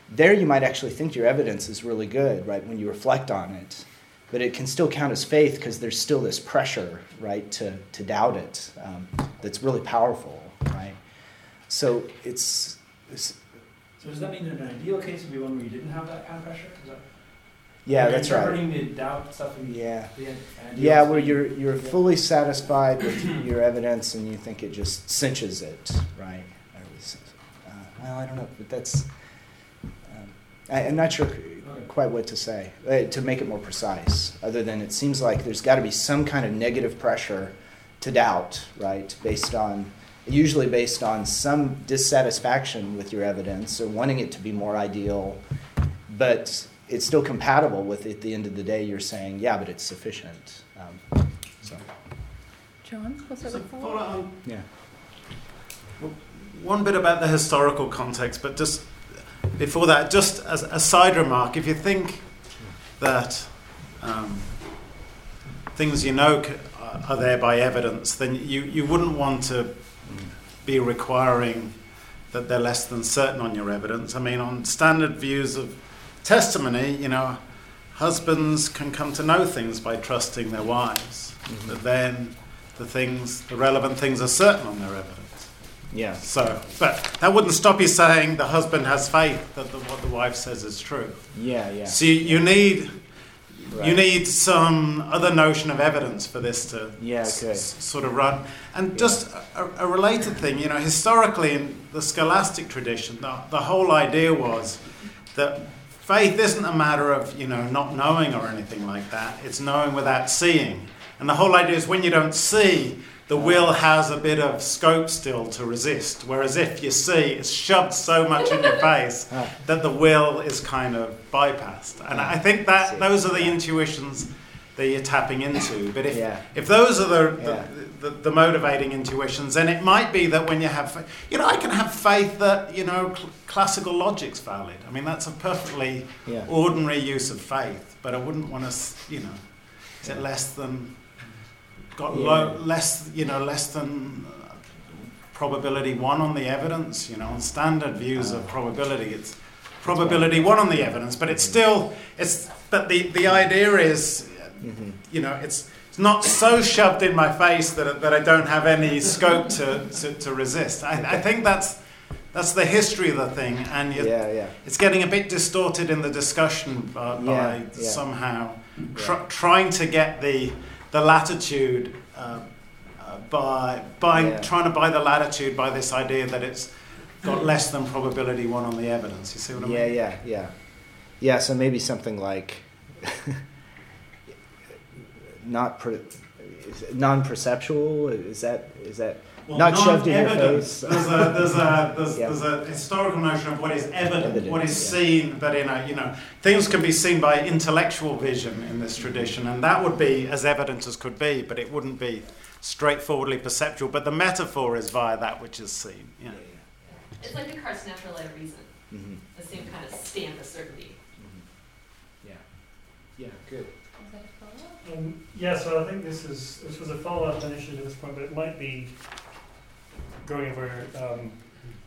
there you might actually think your evidence is really good, right, when you reflect on it. But it can still count as faith because there's still this pressure, right, to, to doubt it um, that's really powerful, right? So it's, it's So does that mean in an ideal case would be one where you didn't have that kind of pressure? Is that, yeah, you're that's right. doubt stuff Yeah. the Yeah, where you're you're Yeah. fully satisfied with [CLEARS THROAT] your evidence and you think it just cinches it, right? Uh, well, I don't know, but that's. Um, I, I'm not sure quite what to say uh, to make it more precise. Other than it seems like there's got to be some kind of negative pressure to doubt, right? Based on usually based on some dissatisfaction with your evidence or wanting it to be more ideal, but it's still compatible with at the end of the day you're saying yeah but it's sufficient um, so. John, was that So a follow on yeah. one bit about the historical context, but just before that, just as a side remark, if you think that um, things you know c- are there by evidence, then you, you wouldn't want to be requiring that they're less than certain on your evidence. I mean, on standard views of testimony, you know, husbands can come to know things by trusting their wives, mm-hmm. but then the things, the relevant things are certain on their evidence. yeah So, but that wouldn't stop you saying the husband has faith that the, what the wife says is true. yeah yeah So you, you need you need some other notion of evidence for this to Yeah, okay. s- sort of run. And Yeah. just a, a related thing, you know, historically in the scholastic tradition, the, the whole idea was that faith isn't a matter of you know not knowing or anything like that. It's knowing without seeing. And the whole idea is when you don't see, the will has a bit of scope still to resist. Whereas if you see, it's shoved so much in your [LAUGHS] face that the will is kind of bypassed. And I think that those are the intuitions that you're tapping into. But if, Yeah. if those are the, the, Yeah. the, the motivating intuitions, then it might be that when you have, you know, I can have faith that, you know, cl- classical logic's valid. I mean, that's a perfectly Yeah. ordinary use of faith, but I wouldn't want to, you know, is it less than, got low, less, you know, less than probability one on the evidence, you know, on standard views of Ah. probability, it's probability one on the evidence, but it's still, it's, but the, the idea is, Mhm. you know, it's, it's not so shoved in my face that, that I don't have any scope to, to, to resist. I, I think that's, that's the history of the thing, and yeah yeah it's getting a bit distorted in the discussion by, by Yeah, yeah. somehow tr- trying to get the, the latitude uh, uh, by, by trying to buy the latitude by this idea that it's got less than probability one on the evidence. You see what I mean? yeah yeah yeah yeah so maybe something like [LAUGHS] not per, is it non-perceptual is that is that Well, Not shoved in your face. There's a, there's, a, there's, Yeah. there's a historical notion of what is evident, Evident, what is yeah. seen, but in a, you know, things can be seen by intellectual vision in this tradition, and that would be as evident as could be, but it wouldn't be straightforwardly perceptual. But the metaphor is via that which is seen. Yeah. It's like Descartes' natural light of reason, hmm the same kind of stamp of certainty. yeah yeah good Was that a follow-up? Um, yeah, so I think this is this was a follow-up initially to this point, but it might be going over um,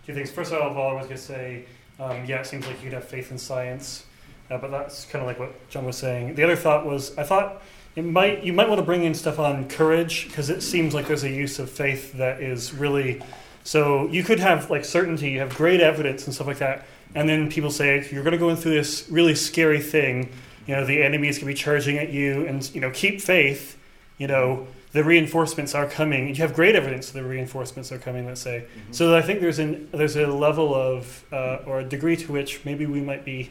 two things. First of all, I was going to say, um, yeah, it seems like you could have faith in science, uh, but that's kind of like what John was saying. The other thought was, I thought it might you might want to bring in stuff on courage because it seems like there's a use of faith that is really so you could have like certainty, you have great evidence and stuff like that, and then people say you're going to go through this really scary thing. You know, the enemy is going to be charging at you, and you know, keep faith. You know, the reinforcements are coming. You have great evidence that the reinforcements are coming. Let's say. Mm-hmm. So I think there's an there's a level of uh, or a degree to which maybe we might be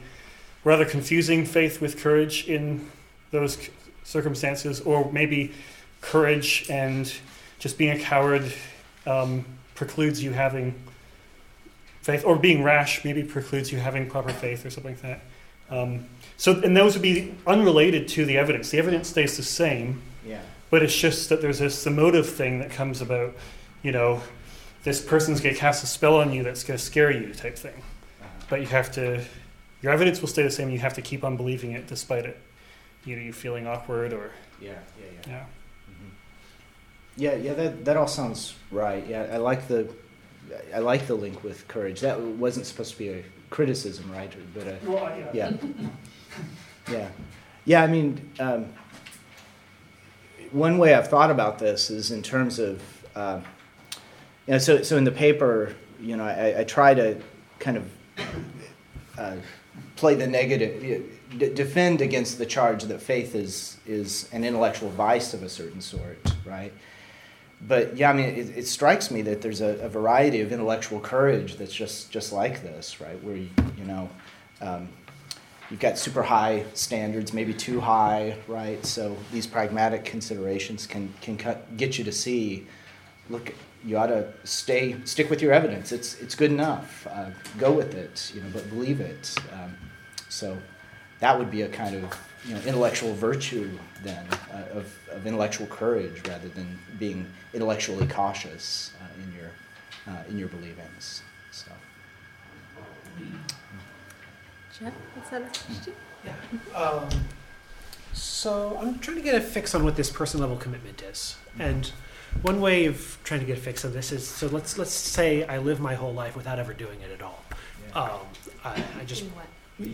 rather confusing faith with courage in those circumstances, or maybe courage and just being a coward um, precludes you having faith, or being rash maybe precludes you having proper faith, or something like that. Um, so, and those would be unrelated to the evidence. The evidence stays the same, yeah. but it's just that there's this emotive thing that comes about, you know, this person's going to cast a spell on you that's going to scare you, type thing. Uh-huh. But you have to, your evidence will stay the same. You have to keep on believing it despite it you know you feeling awkward or yeah yeah yeah yeah mm-hmm. yeah yeah that that all sounds right yeah I like the I like the link with courage that wasn't supposed to be a criticism right? But a, well, yeah. yeah. Yeah. I mean um, one way I've thought about this is in terms of uh, you know so so in the paper you know I, I try to kind of uh, play the negative d- defend against the charge that faith is is an intellectual vice of a certain sort, right? But yeah, I mean, it, it strikes me that there's a, a, variety of intellectual courage that's just just like this, right? Where you, you know. Um, you've got super high standards, maybe too high, right? So these pragmatic considerations can can cut, get you to see, look, you ought to stay stick with your evidence. It's it's good enough. Uh, go with it, you know, but believe it. Um, so that would be a kind of you know, intellectual virtue then uh, of, of intellectual courage rather than being intellectually cautious uh, in your uh, in your believings. So. Jeff, is that a question? Yeah. Um, so I'm trying to get a fix on what this person level commitment is, and one way of trying to get a fix on this is so let's let's say I live my whole life without ever doing it at all. Yeah. Um, I, I just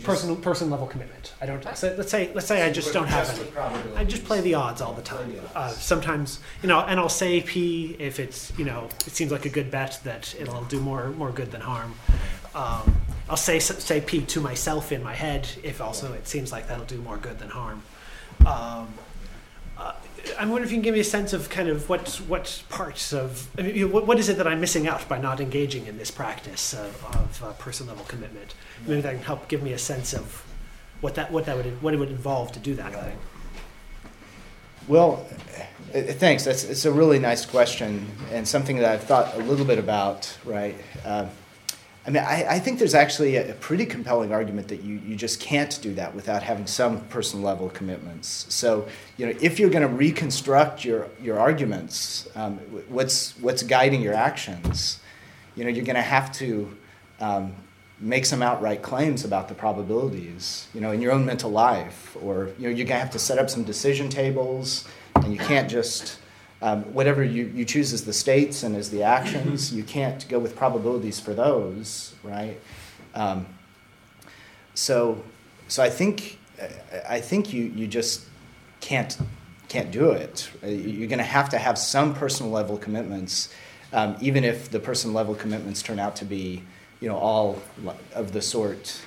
person person level commitment. I don't. So let's say let's say I just don't have any. I just play the odds all the time. Uh, sometimes you know, and I'll say P if it's you know it seems like a good bet that it'll do more more good than harm. Um, I'll say say P to myself in my head if also it seems like that'll do more good than harm. Um, I'm wondering if you can give me a sense of kind of what what parts of I mean, what, what is it that I'm missing out by not engaging in this practice of, of uh, person level commitment. Maybe that can help give me a sense of what that what that would what it would involve to do that right. thing. Well, uh, thanks. That's it's a really nice question and something that I've thought a little bit about. Right. Uh, I mean, I, I, think there's actually a, a, pretty compelling argument that you, you just can't do that without having some personal level commitments. So, you know, if you're going to reconstruct your, your arguments, um, what's, what's guiding your actions, you know, you're going to have to um, make some outright claims about the probabilities, you know, in your own mental life. Or, you know, you're going to have to set up some decision tables, and you can't just um, whatever you, you choose as the states and as the actions, you can't go with probabilities for those, right? Um, so, so I think I think you, you just can't can't do it. You're going to have to have some personal level commitments, um, even if the personal level commitments turn out to be, you know, all of the sort.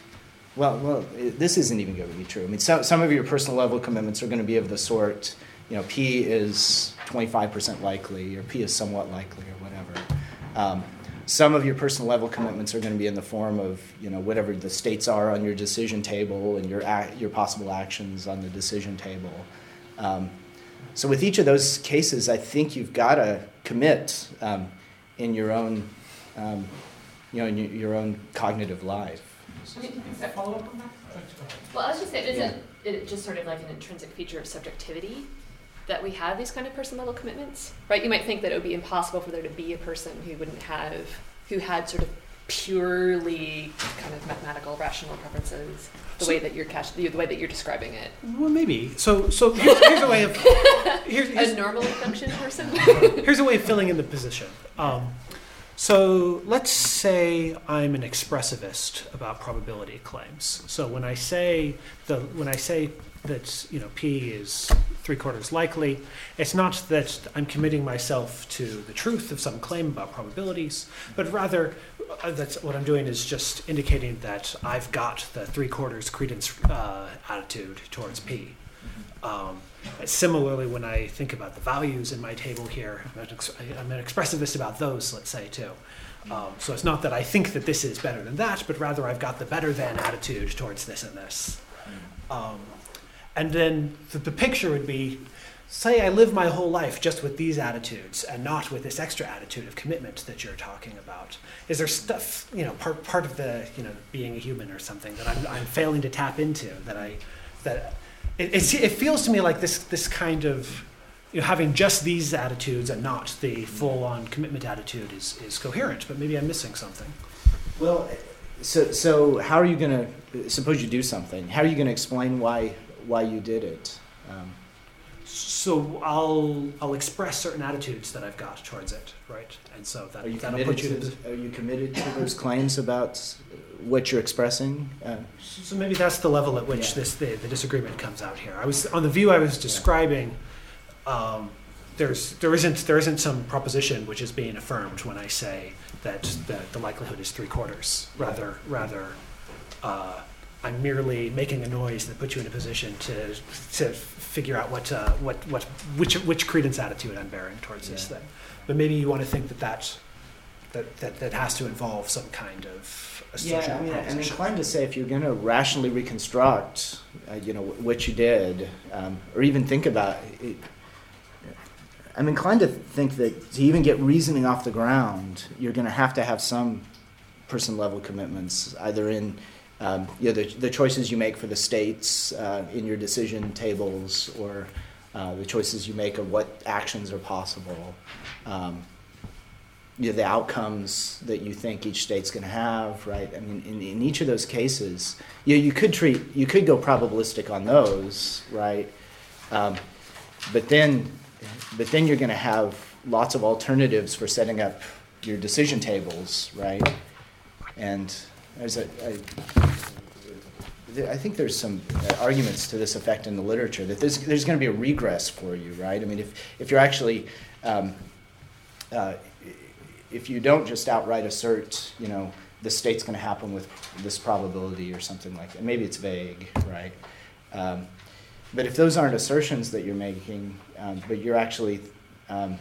Well, well, this isn't even going to be true. I mean, some some of your personal level commitments are going to be of the sort you know, P is 25% likely, or P is somewhat likely, or whatever. Um, some of your personal level commitments are going to be in the form of, you know, whatever the states are on your decision table and your, your possible actions on the decision table. Um, so with each of those cases, I think you've got to commit um, in your own, um, you know, in your own cognitive life. follow up on that? Well, I was just saying, isn't yeah. it just sort of like an intrinsic feature of subjectivity that we have these kind of person level commitments, right? You might think that it would be impossible for there to be a person who wouldn't have, who had sort of purely kind of mathematical rational preferences the way that you're cash, the, the way that you're describing it. Well, maybe. So, so here's, here's a way of here's, [LAUGHS] here's, a normally function person. [LAUGHS] here's a way of filling in the position. Um, so let's say I'm an expressivist about probability claims. So when I say the when I say that you know p is three quarters likely, it's not that I'm committing myself to the truth of some claim about probabilities, but rather uh, that's what I'm doing is just indicating that I've got the three quarters credence uh, attitude towards p. Um, similarly, when I think about the values in my table here, I'm an, ex- I'm an expressivist about those, let's say, too. Um, so it's not that I think that this is better than that, but rather I've got the better than attitude towards this and this. Um, and then the, the picture would be say I live my whole life just with these attitudes and not with this extra attitude of commitment that you're talking about. Is there stuff, you know, part, part of the, you know, being a human or something that I'm, I'm failing to tap into that I, that it, it, it feels to me like this, this kind of, you know, having just these attitudes and not the full-on commitment attitude is, is coherent, but maybe I'm missing something. Well, so, so how are you going to, suppose you do something, how are you going to explain why, why you did it? Um, so I'll I'll express certain attitudes that I've got towards it, right? And so that are you that'll put you to, are you committed to those claims about what you're expressing? Uh, so maybe that's the level at which Yeah. this the, the disagreement comes out here. I was on the view I was describing. Um, there's there isn't there isn't some proposition which is being affirmed when I say that the, the likelihood is three quarters. Rather rather. Uh, I'm merely making a noise that puts you in a position to to figure out what uh, what what which which credence attitude I'm bearing towards this thing. But maybe you want to think that that that that, that has to involve some kind of Yeah, I mean, I'm inclined to say if you're going to rationally reconstruct, uh, you know, what you did, um, or even think about it, I'm inclined to think that to even get reasoning off the ground, you're going to have to have some person level commitments, either in um, you know, the, the choices you make for the states uh, in your decision tables, or uh, the choices you make of what actions are possible. Um, you know, the outcomes that you think each state's going to have, right? I mean, in, in each of those cases, you you could treat you could go probabilistic on those, right? Um, but then, but then you're going to have lots of alternatives for setting up your decision tables, right? And there's a, a I think there's some uh, arguments to this effect in the literature that there's, there's going to be a regress for you, right? I mean, if, if you're actually, um, uh, if you don't just outright assert, you know, the state's going to happen with this probability or something like that, maybe it's vague, right? Um, but if those aren't assertions that you're making, um, but you're actually um,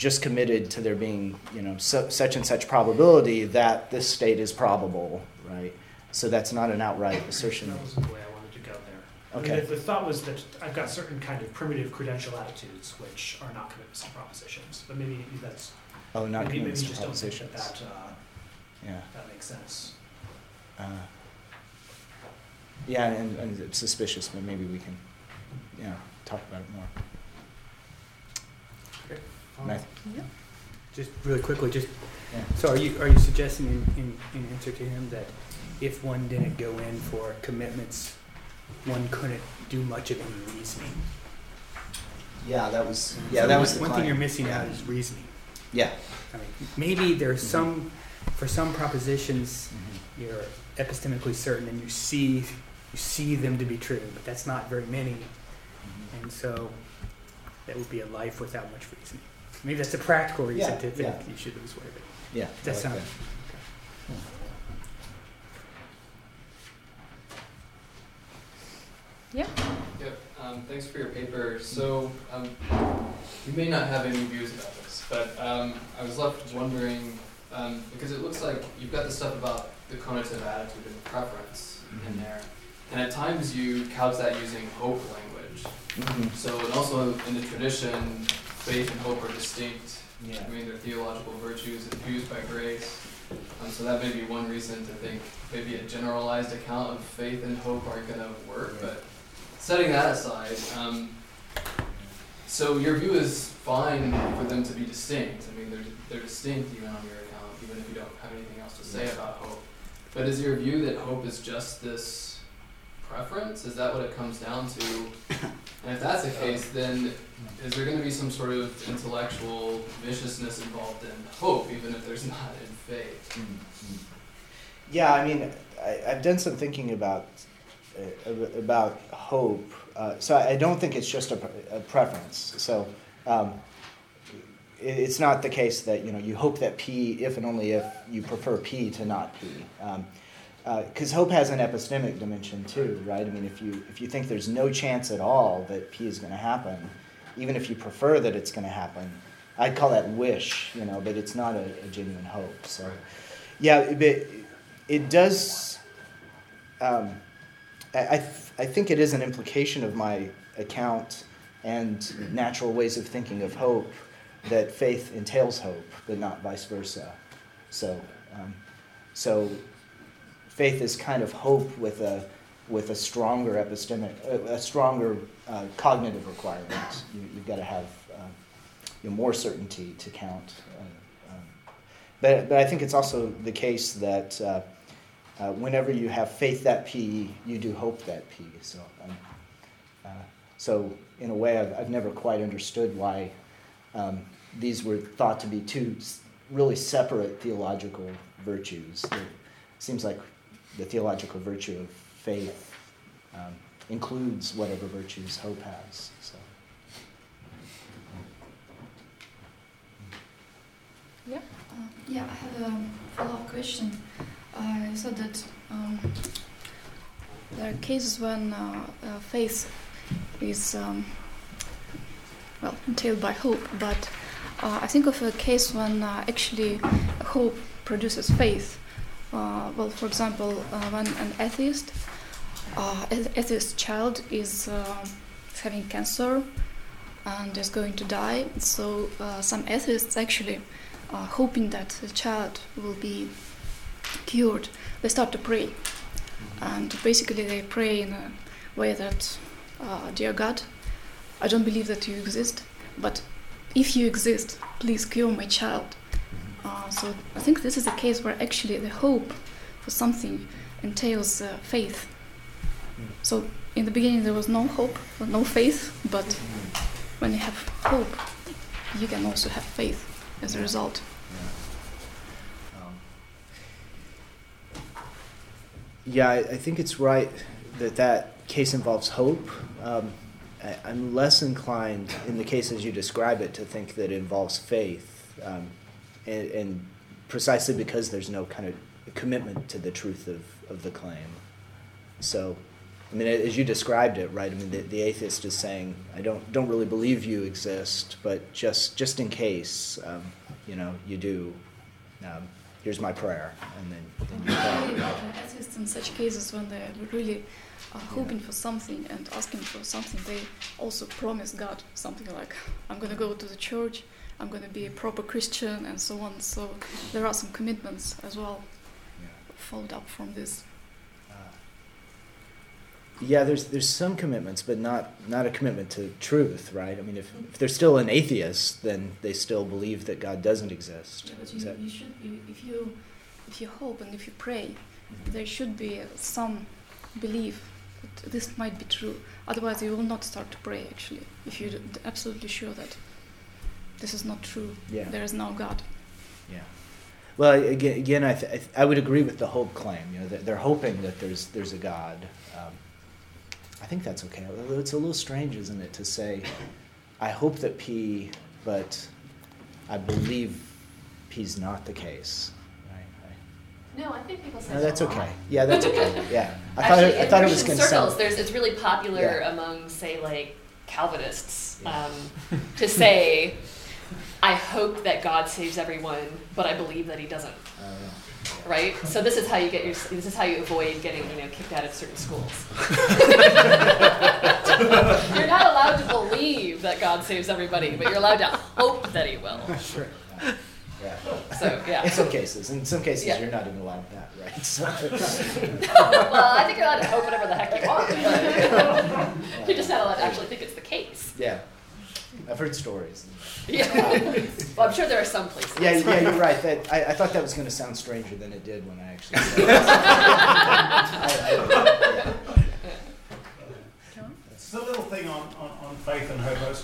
just committed to there being, you know, su- such and such probability that this state is probable, right? So that's not an outright assertion. That was the way I wanted to go there. I mean, Okay. the, the thought was that I've got certain kind of primitive credential attitudes which are not commitments to propositions, but maybe that's Oh, not maybe, maybe commitments you to just don't think that propositions. that, uh, Yeah. that makes sense. Uh, yeah, and, and it's suspicious, but maybe we can, know, talk about it more. Um, Matthew? Just really quickly, just, Yeah. so are you, are you suggesting in, in, in answer to him that if one didn't go in for commitments, one couldn't do much of any reasoning? Yeah, that was yeah So that one- was the One thing you're missing out is reasoning. Yeah. I mean, maybe there's some, for some propositions, Mhm. you're epistemically certain and you see, you see them to be true, but that's not very many. Mm-hmm. And so that would be a life without much reasoning. Maybe that's a practical reason Yeah, to think yeah. you should lose weight. but Yeah, That I like sounds. that. Yeah. Yep, um, thanks for your paper. So, um, you may not have any views about this, but um, I was left wondering, um, because it looks like you've got the stuff about the conative attitude and preference in Mhm. there, and at times you couch that using hope language. Mhm. So, and also in the tradition, faith and hope are distinct. Yeah. I mean, they're theological virtues infused by grace. Um, so that may be one reason to think maybe a generalized account of faith and hope aren't going to work. But setting that aside, um, so your view is fine for them to be distinct. I mean, they're, they're distinct even on your account. even if you don't have anything else to say about hope. But is your view that hope is just this preference? Is that what it comes down to? [LAUGHS] And if that's the case, then is there going to be some sort of intellectual viciousness involved in hope, even if there's [LAUGHS] not in faith? Mm-hmm. Yeah, I mean, I, I've done some thinking about uh, about hope. Uh, so I don't think it's just a, a preference. So um, it's not the case that you know you hope that P, if and only if you prefer P to not P. Um, because uh, hope has an epistemic dimension too, right? I mean, if you if you think there's no chance at all that P is going to happen, even if you prefer that it's going to happen, I'd call that wish, you know, but it's not a, a genuine hope. So, yeah, but it does. Um, I, th- I think it is an implication of my account and natural ways of thinking of hope that faith entails hope, but not vice versa. So, um, so faith is kind of hope with a with a stronger epistemic, a, stronger uh, cognitive requirement. You, have got to have you know, more certainty to count. Uh, um, but, but I think it's also the case that uh, uh, whenever you have faith that P, you do hope that P. So, um, uh, so in a way, I've, I've never quite understood why um, these were thought to be two really separate theological virtues. It seems like the theological virtue of faith um, includes whatever virtues hope has. So. Yeah. Uh, yeah, I have a follow-up question. I said that um, there are cases when uh, uh, faith is um, well entailed by hope, but uh, I think of a case when uh, actually hope produces faith. Uh, well, for example, uh, when an atheist, atheist child is having cancer and is going to die, so some atheists actually are hoping that the child will be cured, they start to pray. And basically, they pray in a way that, uh, Dear God, I don't believe that you exist, but if you exist, please cure my child. So I think this is a case where actually the hope for something entails uh, faith. So in the beginning there was no hope, no faith, but when you have hope, you can also have faith as a result. Yeah, I, I think it's right that that case involves hope. Um, I, am less inclined, in the cases you describe it, to think that it involves faith, um, and, and, precisely because there's no kind of commitment to the truth of, of the claim. So, I mean, as you described it, right? I mean, the, the atheist is saying, "I don't don't really believe you exist, but just just in case, um, you know, you do." Um, here's my prayer, and then, then you. In such cases when they're really uh, hoping yeah. for something and asking for something, they also promise God something like, "I'm going to go to the church, I'm going to be a proper Christian," and so on. So there are some commitments as well, yeah. followed up from this. Yeah, there's there's some commitments, but not not a commitment to truth, right? I mean, if, if they're still an atheist, then they still believe that God doesn't exist. Yeah, you, that... you should you, if you if you hope and if you pray, mm-hmm. there should be some belief that this might be true. Otherwise, you will not start to pray. Actually, if you're absolutely sure that this is not true, yeah. there is no God. Yeah. Well, again, again I, th- I would agree with the hope claim. You know, they're hoping that there's there's a God. Um, I think that's okay. It's a little strange, isn't it, to say, I hope that P, but I believe P's not the case. No, I think people say no, that's okay. Yeah, that's okay. [LAUGHS] Yeah, I Actually, thought it, I thought it was going to circles. There's it's really popular yeah. among say like Calvinists yeah. um, to say, [LAUGHS] I hope that God saves everyone, but I believe that He doesn't. Uh, right? So this is how you get your. This is how you avoid getting you know kicked out of certain schools. [LAUGHS] you're not allowed to believe that God saves everybody, but you're allowed to hope that He will. [LAUGHS] Sure. Yeah. So yeah. In some cases, in some cases, yeah. you're not even allowed that, right? So. [LAUGHS] well, I think you're allowed to hope whatever the heck you want. yeah. You're just not allowed to actually think it's the case. Yeah. I've heard stories. Yeah. well, I'm sure sure there are some places. Yeah, yeah, you're right. [LAUGHS] That I, I thought that was going to sound stranger than it did when I actually [LAUGHS] said it. It's a little thing on, on, on faith and hope. I you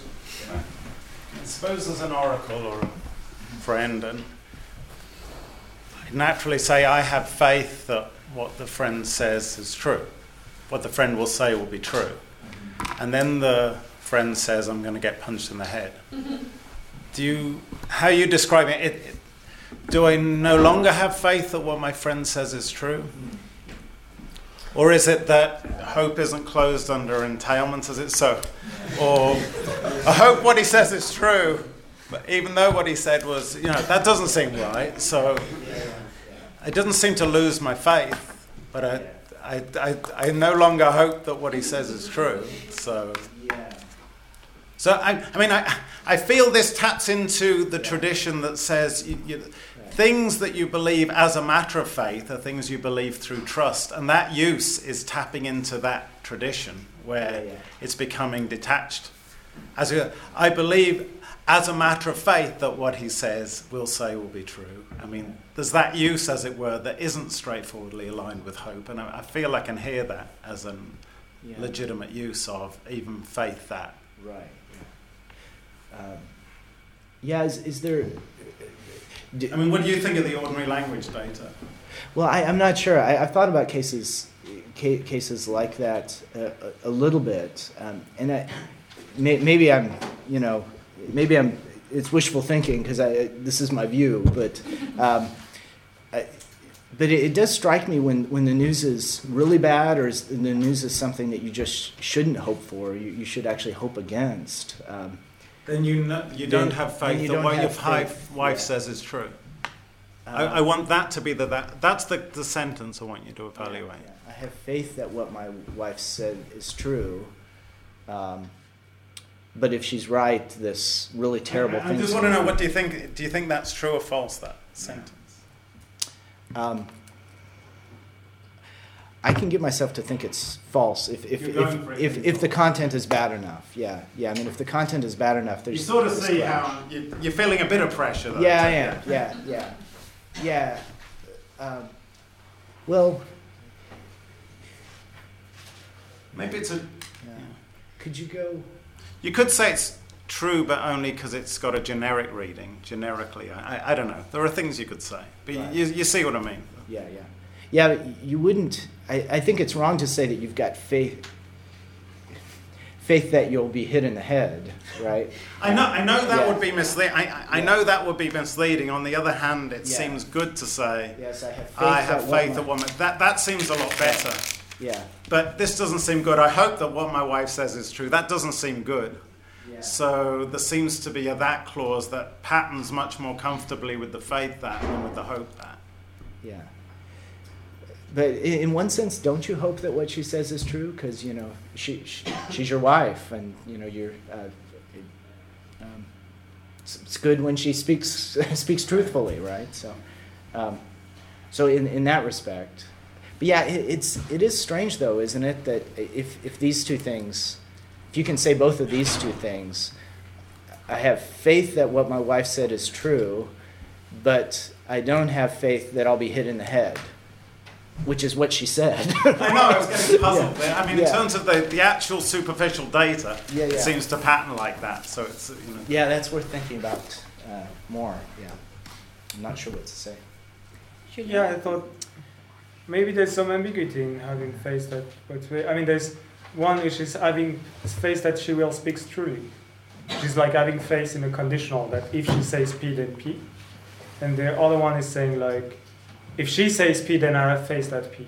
know, suppose there's an oracle or a friend, and I naturally say, I have faith that what the friend says is true. What the friend will say will be true. And then the friend says, I'm going to get punched in the head. [LAUGHS] Do you, how you describing it? It, it? Do I no longer have faith that what my friend says is true? Or is it that hope isn't closed under entailment as it's so? Or I hope what he says is true, but even though what he said was, you know, that doesn't seem right, so it doesn't seem to lose my faith, but I, I, I, I no longer hope that what he says is true. So, so I, I mean, I, I feel this taps into the tradition that says you, you, things that you believe as a matter of faith are things you believe through trust, and that use is tapping into that tradition where yeah, yeah. it's becoming detached. As a, I believe, as a matter of faith, that what he says will say will be true. I mean, there's that use, as it were, that isn't straightforwardly aligned with hope, and I, I feel I can hear that as a yeah. legitimate use of even faith that. Right. Um, yeah. Is, is there? I mean, what do you think of the ordinary language data? Well, I, am not sure. I, have thought about cases ca- cases like that a, a little bit, um, and I, may, maybe I'm, you know, maybe I'm. It's wishful thinking because this is my view, but. Um, I, but it, it, does strike me when, when the news is really bad or is, the news is something that you just shouldn't hope for, you, you should actually hope against. Um, then you no, you don't have faith that what your faith, wife yeah. says is true. I, I, want that to be the that that's the, the sentence I want you to evaluate. Yeah, yeah. I have faith that what my wife said is true. Um, but if she's right, this really terrible I, thing. I just want to know what do you think? Do you think that's true or false? That sentence. Um, I can get myself to think it's false if if if, if, if, the content is bad enough. Yeah, yeah. I mean, if the content is bad enough, there's you sort of see how you, are feeling a bit of pressure. Though, yeah, I am. Yeah, yeah, yeah. Um, well, maybe it's a. Yeah. Could you go? You could say it's true, but only because it's got a generic reading. Generically, I, I, don't know. There are things you could say, but right. you, you see what I mean. Yeah, yeah. Yeah, you wouldn't. I, I think it's wrong to say that you've got faith faith that you'll be hit in the head, right? I know, I know that yeah. would be misleading. I, I yeah. know that would be misleading. On the other hand, it yeah. seems good to say, yes, I have faith, I have that, faith that woman. That that seems a lot better. Yeah. But this doesn't seem good. I hope that what my wife says is true. That doesn't seem good. Yeah. So there seems to be a that clause that patterns much more comfortably with the faith that than with the hope that. Yeah but in one sense, don't you hope that what she says is true? Because you know she, she, she's your wife, and you know you're. Uh, um, it's, it's, good when she speaks [LAUGHS] speaks truthfully, right? So, um, so in in that respect, but yeah, it, it's it is strange though, isn't it? That if if these two things, if you can say both of these two things, I have faith that what my wife said is true, but I don't have faith that I'll be hit in the head which is what she said. [LAUGHS] I know, I was getting puzzled yeah. I mean, yeah. in terms of the, the actual superficial data, yeah, it seems to pattern like that. So it's, you know. Yeah, that's worth thinking about uh, more. Yeah. I'm not sure what to say. Yeah, I thought maybe there's some ambiguity in having faith that, but I mean, there's one which is having faith that she will speak truly. She's like having faith in a conditional that if she says P, then P. And the other one is saying like, if she says P, then I face that P.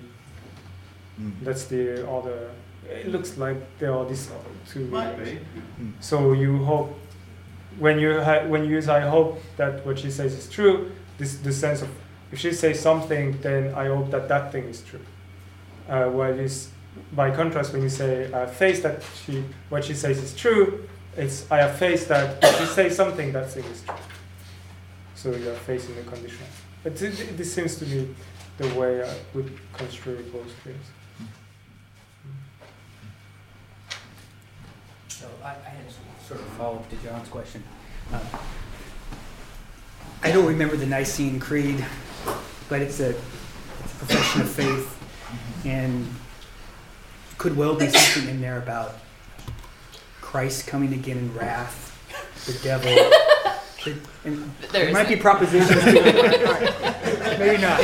Mm. That's the other. It looks like there are these two. Might be. Mm. So you hope when you ha- when you use I hope that what she says is true. This the sense of if she says something, then I hope that that thing is true. Uh, whereas by contrast, when you say I have faith that she what she says is true, it's I have faith that if she says something, that thing is true. So you are facing the conditional. But this seems to be the way I would construe both things. So I, I had a sort of follow up to John's question. Uh, I don't remember the Nicene Creed, but it's a, it's a profession of faith, and could well be something in there about Christ coming again in wrath, the devil. The- and There there might be isn't. propositions. [LAUGHS] Maybe not.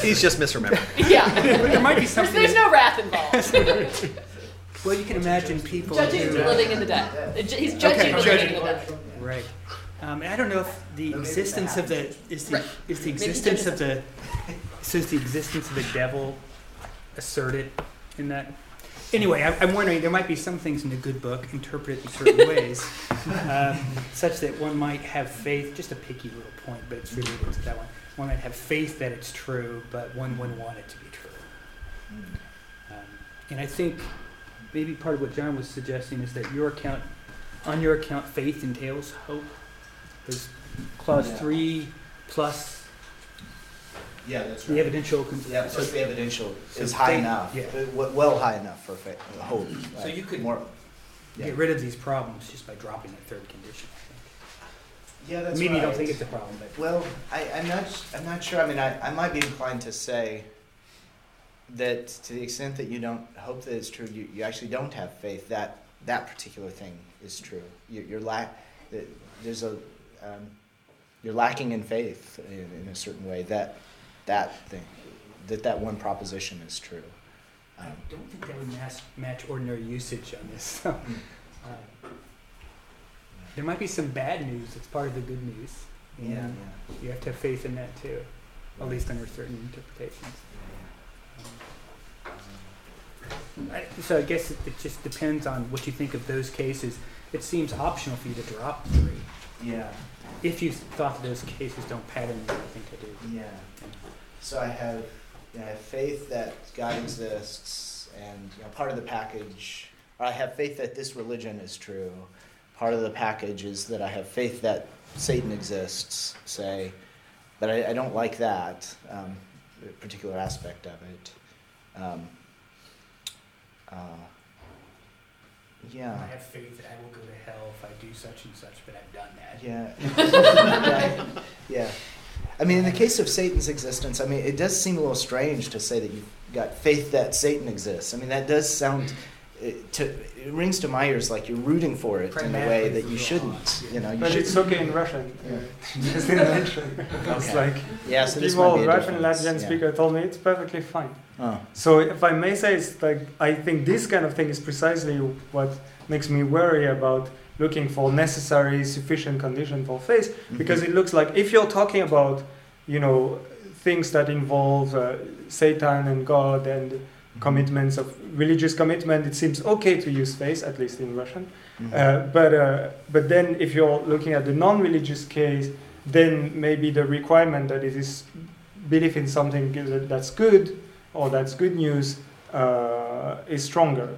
He's just misremembering. Yeah. [LAUGHS] But there might be There's- something. There's that- no wrath involved. [LAUGHS] well, you can imagine people Judging who- the living and the dead. He's judging the living judging. and the dead. Right. Um, and I don't know if the existence of the is the Right. is the Maybe existence of the so is the existence of the devil asserted in that. Anyway, I, I'm wondering there might be some things in the good book interpreted in certain [LAUGHS] ways, um, such that one might have faith. Just a picky little point, but it's related to that one. One might have faith that it's true, but one wouldn't want it to be true. Um, and I think maybe part of what John was suggesting is that your account, on your account, faith entails hope. There's clause Yeah. three plus Yeah, that's right. the evidential. Con- Yeah, plus the evidential is high enough, Yeah. uh, well high enough for fa- hope. So right? you could more. yeah. get rid of these problems just by dropping the third condition. Yeah, that's Maybe you don't right. think it's a problem, but Well, I, I'm not. I'm not sure. I mean, I, I might be inclined to say that to the extent that you don't hope that it's true, you, you actually don't have faith that that particular thing is true. You, you're lack. that There's a. Um, you're lacking in faith in, in a certain way that that thing, that that one proposition is true. I don't think that would match, match ordinary usage on this. So, Hmm. uh, [LAUGHS] there might be some bad news that's part of the good news. and Yeah, You have to have faith in that too, at least under certain interpretations. I, so I guess it, it just depends on what you think of those cases. It seems optional for you to drop three. Yeah. If you thought that those cases don't pattern anything to do. Yeah. So I have, you know, I have faith that God exists, and you know, part of the package. Or I have faith that this religion is true. Part of the package is that I have faith that Satan exists. Say, but I, I don't like that um, particular aspect of it. Um, uh, yeah. I have faith that I will go to hell if I do such and such, but I've done that. Yeah. [LAUGHS] yeah. Yeah. I mean, in the case of Satan's existence, I mean, it does seem a little strange to say that you've got faith that Satan exists. I mean, that does sound. It, to, it rings to my ears like you're rooting for it in a way that you shouldn't. You know, you But should. it's okay in Russian. Yeah. Just in Russian. mention. [LAUGHS] It's Okay. like Yeah, so this people, a Russian difference, Latvian yeah. speaker told me it's perfectly fine. Oh. So if I may say, it's like I think this kind of thing is precisely what makes me worry about looking for necessary, sufficient condition for faith, because Mhm. it looks like if you're talking about, you know, things that involve uh, Satan and God and commitments of religious commitment, it seems okay to use faith, at least in Russian. Mhm. Uh, but uh, but then if you're looking at the non-religious case, then maybe the requirement that it is belief in something that's good or that's good news uh, is stronger.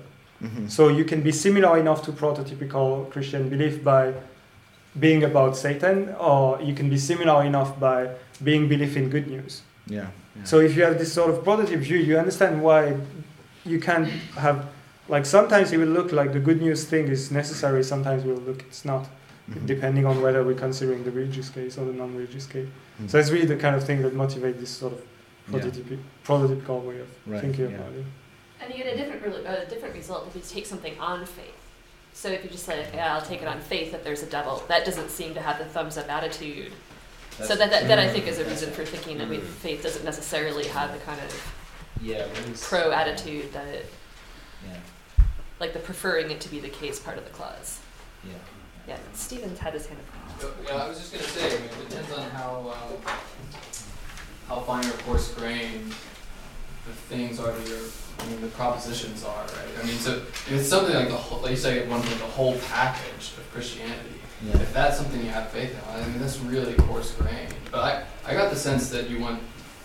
Mhm. So you can be similar enough to prototypical Christian belief by being about Satan, or you can be similar enough by being belief in good news. Yeah. yeah. So if you have this sort of prototype view, you understand why you can't have like sometimes it will look like the good news thing is necessary, sometimes it will look it's not, Mhm. depending on whether we're considering the religious case or the non-religious case. Mhm. So it's really the kind of thing that motivates this sort of Yeah. prototypical way of Right, thinking yeah. about it. And you get a different, re- a different result if you take something on faith. So if you just say, yeah, I'll take it on faith that there's a devil, that doesn't seem to have the thumbs up attitude. so that, that, that I think Mm. is a reason for thinking that we, faith doesn't necessarily have the kind of Yeah. pro attitude that it, Yeah. like the preferring it to be the case part of the clause. Yeah. Yeah, Stevens had his hand up. Yeah, I was just gonna say, I mean, it depends on how, um, how fine or coarse grained the things are that you're, I mean, the propositions are, right? I mean, so, if it's something like the whole, like you say, one, like the whole package of Christianity, Yeah. if that's something you have faith in, I mean, that's really coarse grained. But I, I got the sense that you want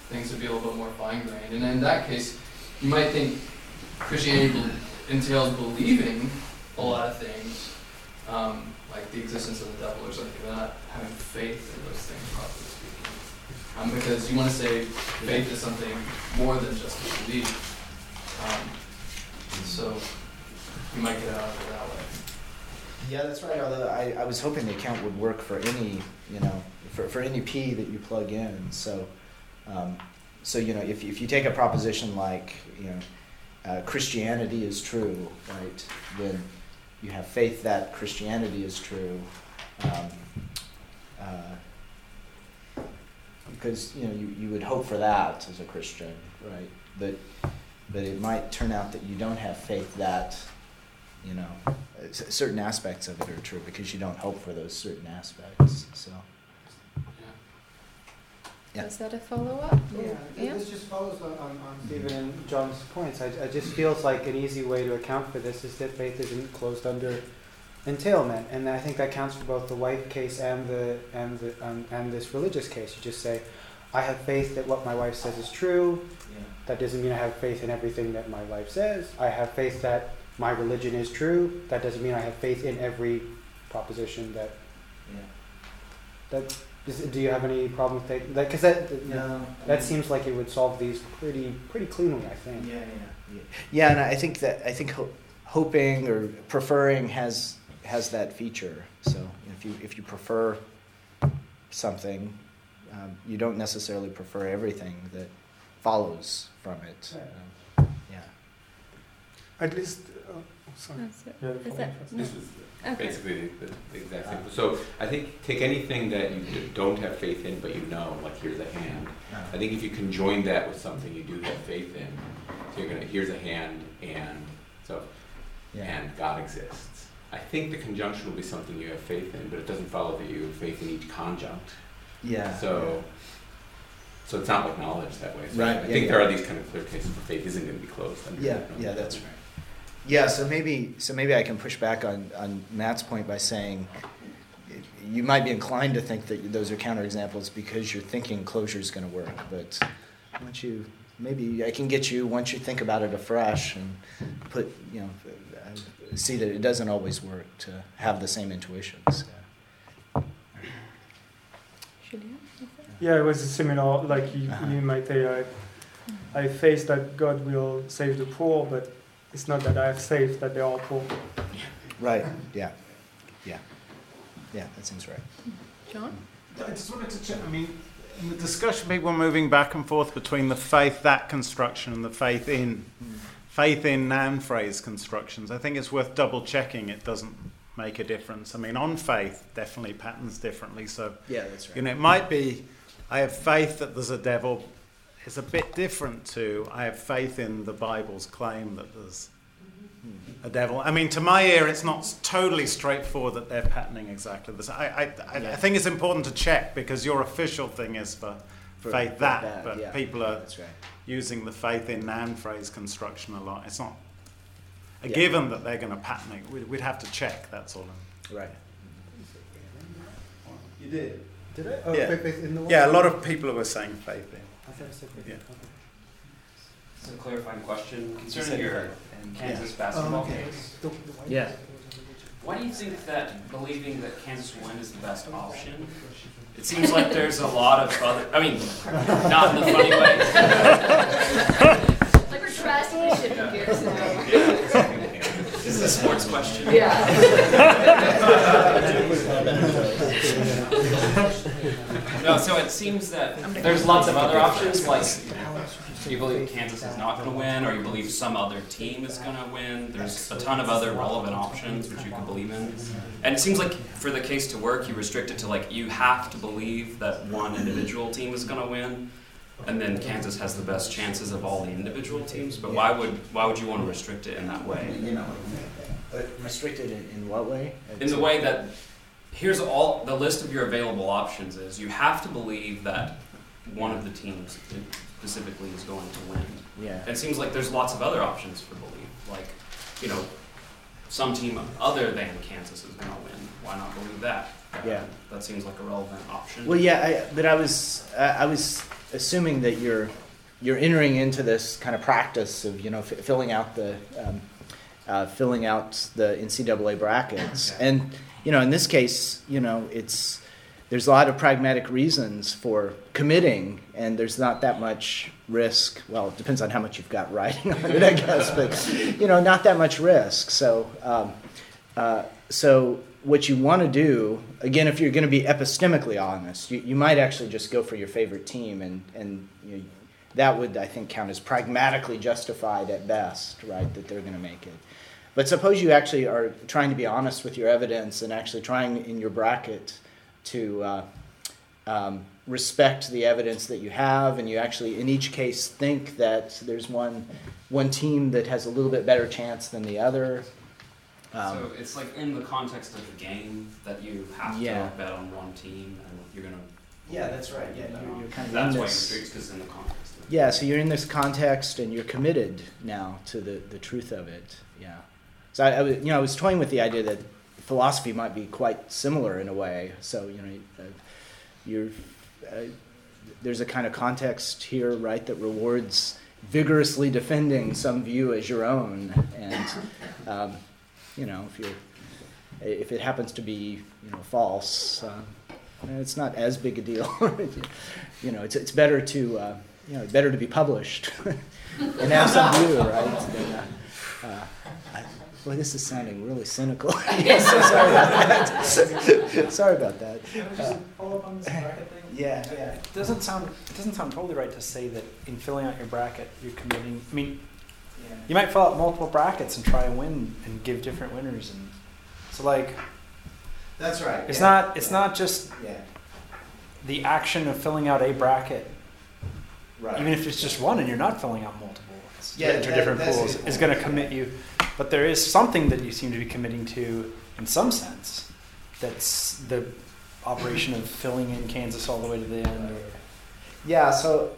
things to be a little bit more fine grained, and in that case, you might think Christianity entails believing a lot of things, um, like the existence of the devil or something, but not having faith in those things, properly speaking. Um, because you want to say faith is something more than just a belief. Um, so you might get out of it that way. Yeah, that's right. Although I, I was hoping the account would work for any you know, for, for any P that you plug in. So, um, so you know, if, if you take a proposition like, you know, uh, Christianity is true, right, then you have faith that Christianity is true. Um, uh, because you know you, you would hope for that as a Christian, right? But but it might turn out that you don't have faith that you know certain aspects of it are true because you don't hope for those certain aspects. So. Yeah. Is that a follow up? Yeah, yeah, this just follows on, on, on Stephen and John's points. I, I just feels like an easy way to account for this is that faith isn't closed under entailment, and I think that counts for both the wife case and the and the um, and this religious case. You just say, I have faith that what my wife says is true. Yeah. That doesn't mean I have faith in everything that my wife says. I have faith that my religion is true. That doesn't mean I have faith in every proposition that. Yeah. That is, do you have any problem with that? Because that no, that I seems like it would solve these pretty pretty cleanly. I think. Yeah, yeah, yeah. Yeah, and I think that I think ho- hoping or preferring has has that feature. So if you if you prefer something, um, you don't necessarily prefer everything that follows from it. Um, yeah. At least. Uh, sorry. Yeah, this was okay. basically the, the, exact same. So I think take anything that you don't have faith in, but you know, like here's a hand. Uh-huh. I think if you can join that with something you do have faith in, so you're gonna here's a hand, and so yeah. and God exists. I think the conjunction will be something you have faith in, but it doesn't follow that you have faith in each conjunct. Yeah. So, yeah. So it's not acknowledged that way. So right. I yeah, think yeah. there are these kind of clear cases where faith isn't going to be closed. Yeah. Yeah, that's right. Yeah. So maybe so maybe I can push back on on Matt's point by saying. You might be inclined to think that those are counterexamples because you're thinking closure is going to work, but once you maybe I can get you once you think about it afresh and put you know see that it doesn't always work to have the same intuitions. Yeah, it was similar. Like you, uh-huh. you might say, I, I face that God will save the poor, but it's not that I have saved that they are poor. Right. Yeah. Yeah. Yeah. That seems right. John. I just wanted to check. I mean, in the discussion, people were moving back and forth between the faith that construction and the faith in. Mm faith in noun phrase constructions. I think it's worth double checking it doesn't make a difference. I mean, on faith definitely patterns differently. So yeah, that's right. You know, it might be I have faith that there's a devil. It's a bit different to I have faith in the Bible's claim that there's a devil. I mean, to my ear, it's not totally straightforward that they're patterning exactly the same. I, I, I, yeah. I think it's important to check because your official thing is for, for faith that, that but yeah. people are right using the faith in noun phrase construction a lot. It's not a yeah. given that they're going to pattern it. We'd, we'd, have to check, that's all. Right. You did? Did I? Oh, yeah. yeah, a lot of people were saying faith in. I thought I said faith yeah. Okay. It's a clarifying question concerning your Kansas yeah. basketball oh, okay. case. The, the yeah. Why do you think that believing that Kansas will win is the best option? It seems like there's a lot of other. I mean, not in the funny way. like we're drastically shifting gears now. Yeah. This is a sports question. Yeah. [LAUGHS] [LAUGHS] [LAUGHS] no, so it seems that there's lots of other options, like you believe Kansas is not going to win, or you believe some other team is going to win. There's a ton of other relevant options which you can believe in. And it seems like for the case to work, you restrict it to like you have to believe that one individual team is going to win, and then Kansas has the best chances of all the individual teams. But why would why would you want to restrict it in that way? You know, restricted in, in what way? In the way that here's all the list of your available options is you have to believe that one of the teams specifically is going to win. Yeah. And it seems like there's lots of other options for belief. Like, you know, some team other than Kansas is going to win. Why not believe that? Yeah. That seems like a relevant option. Well, yeah, I, but I was I was assuming that you're you're entering into this kind of practice of you know f- filling out the um, uh, filling out the NCAA brackets, and you know in this case, you know it's there's a lot of pragmatic reasons for committing, and there's not that much risk. Well, it depends on how much you've got riding on it, I guess, but you know, not that much risk. So, um, uh, so what you want to do, again, if you're going to be epistemically honest, you, you might actually just go for your favorite team, and, and you know, that would, I think, count as pragmatically justified at best, right, that they're going to make it. But suppose you actually are trying to be honest with your evidence and actually trying in your bracket to uh, um, respect the evidence that you have, and you actually, in each case, think that there's one, one team that has a little bit better chance than the other. Um, so it's like in the context of the game that you have yeah. to bet on one team, and you're gonna. Yeah, that's right. Yeah, you're, you're kind of. That's why you're because in the context. yeah, so you're in this context, and you're committed now to the, the truth of it. Yeah. So I, I you know, I was toying with the idea that philosophy might be quite similar in a way. So you know, uh, you're uh, there's a kind of context here, right, that rewards vigorously defending some view as your own, and um, you know, if you if it happens to be you know false, uh, it's not as big a deal. [LAUGHS] you know, it's it's better to uh, you know better to be published [LAUGHS] and have some view, right? Than, uh, uh Boy, this is sounding really cynical. [LAUGHS] yes, so sorry about that. [LAUGHS] sorry about that. Uh, follow up on this bracket thing? [LAUGHS] Yeah, yeah. It doesn't sound it doesn't sound totally right to say that in filling out your bracket you're committing. I mean, yeah. you might fill out multiple brackets and try and win and give different winners, and so like. That's right. It's yeah. not. It's yeah. not just yeah. the action of filling out a bracket. Right. Even if it's just one and you're not filling out multiple, yeah, enter that, different pools, is going to commit you but there is something that you seem to be committing to in some sense. That's the operation of filling in Kansas all the way to the end. Or... Yeah, so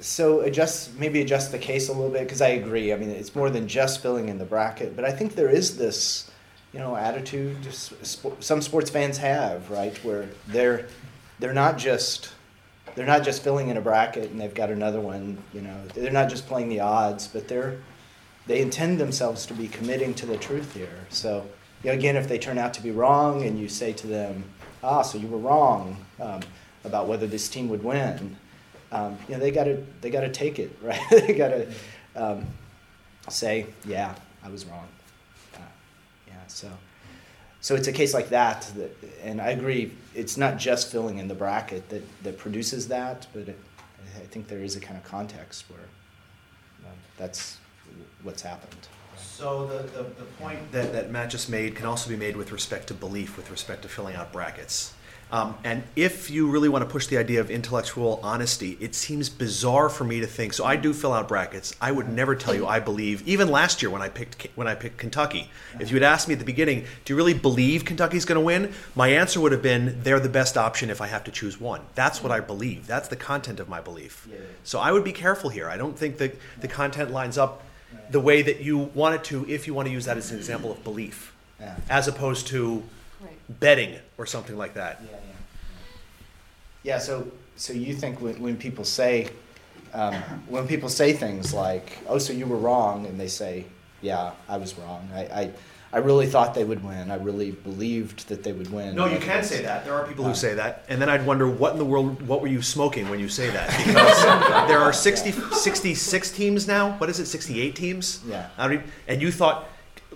so adjust maybe adjust the case a little bit because I agree. I mean, it's more than just filling in the bracket, but I think there is this, you know, attitude some sports fans have right where they're they're not just they're not just filling in a bracket and they've got another one. You know, they're not just playing the odds, but they're they intend themselves to be committing to the truth here. So, you know, again, if they turn out to be wrong and you say to them, ah, so you were wrong um, about whether this team would win, um, you know, they got to they got to take it, [LAUGHS] right? they got to um, say, yeah, I was wrong. Uh, yeah, so so it's a case like that, that, and I agree. It's not just filling in the bracket that that produces that, but it, I think there is a kind of context where that's what's happened. So the, the, the point that, that Matt just made can also be made with respect to belief, with respect to filling out brackets. Um, and if you really want to push the idea of intellectual honesty, it seems bizarre for me to think. So I do fill out brackets. I would never tell you I believe. Even last year when I picked when I picked Kentucky, if you had asked me at the beginning, do you really believe Kentucky's going to win? My answer would have been they're the best option if I have to choose one. That's what I believe. That's the content of my belief. So I would be careful here. I don't think that the content lines up the way that you want it to if you want to use that as an example of belief, as opposed to. Betting or something like that. Yeah, yeah. Yeah, so, so you think when, when people say, um, when people say things like, oh, so you were wrong, and they say, yeah, I was wrong. I, I, I really thought they would win. I really believed that they would win. No, you can say that. There are people who say that. And then I'd wonder what in the world, what were you smoking when you say that? Because [LAUGHS] there are 60, 66 teams now. What is it, 68 teams? Yeah. and you thought,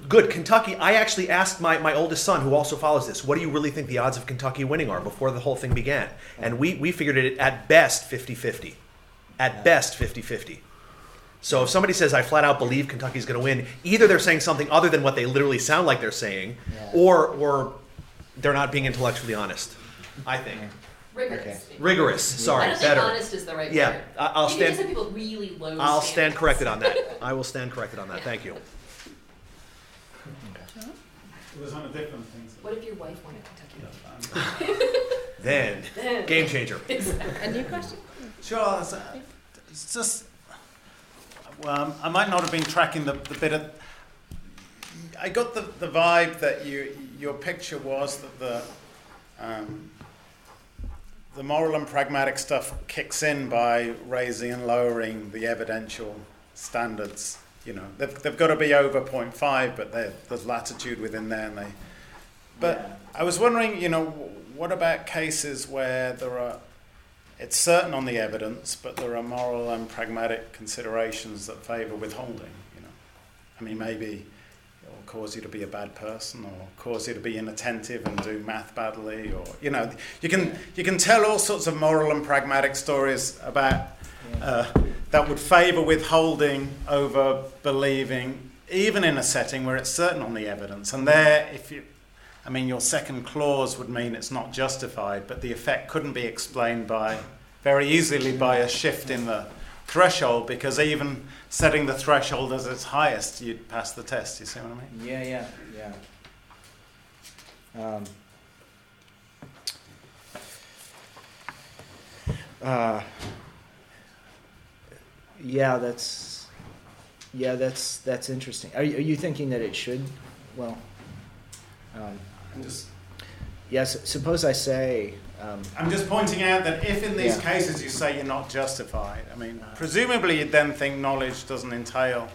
good, Kentucky. I actually asked my, my oldest son, who also follows this, what do you really think the odds of Kentucky winning are before the whole thing began? And we, we figured it at best 50 50. At best 50 50. So if somebody says, I flat out believe Kentucky's going to win, either they're saying something other than what they literally sound like they're saying, yeah. or, or they're not being intellectually honest, I think. Rigorous. Okay. Rigorous. Sorry, I don't better. Think honest is the right yeah, word. I'll you stand. Some people really low. I'll standards. stand corrected on that. [LAUGHS] I will stand corrected on that. Thank you. Okay. It was on a different thing. So. What if your wife wanted Kentucky? [LAUGHS] then, [LAUGHS] then, game changer. [LAUGHS] A new question? Sure. It's just well, I might not have been tracking the, the bit of. I got the, the vibe that you your picture was that the um, the moral and pragmatic stuff kicks in by raising and lowering the evidential standards. You know, they've, they've got to be over 0.5, but there's latitude within there. And they, but yeah. I was wondering, you know, what about cases where there are it's certain on the evidence, but there are moral and pragmatic considerations that favour withholding. You know, I mean, maybe it'll cause you to be a bad person or cause you to be inattentive and do math badly or you know you can you can tell all sorts of moral and pragmatic stories about uh, that would favor withholding over believing even in a setting where it's certain on the evidence and there if you I mean your second clause would mean it's not justified but the effect couldn't be explained by very easily by a shift in the threshold because even setting the threshold as its highest, you'd pass the test. You see what I mean? Yeah, yeah, yeah. Um, uh, yeah, that's yeah, that's that's interesting. Are you, are you thinking that it should? Well, um, just yes. suppose I say um, I'm just pointing out that if in these yeah. cases you say you're not justified, I mean, presumably you'd then think knowledge doesn't entail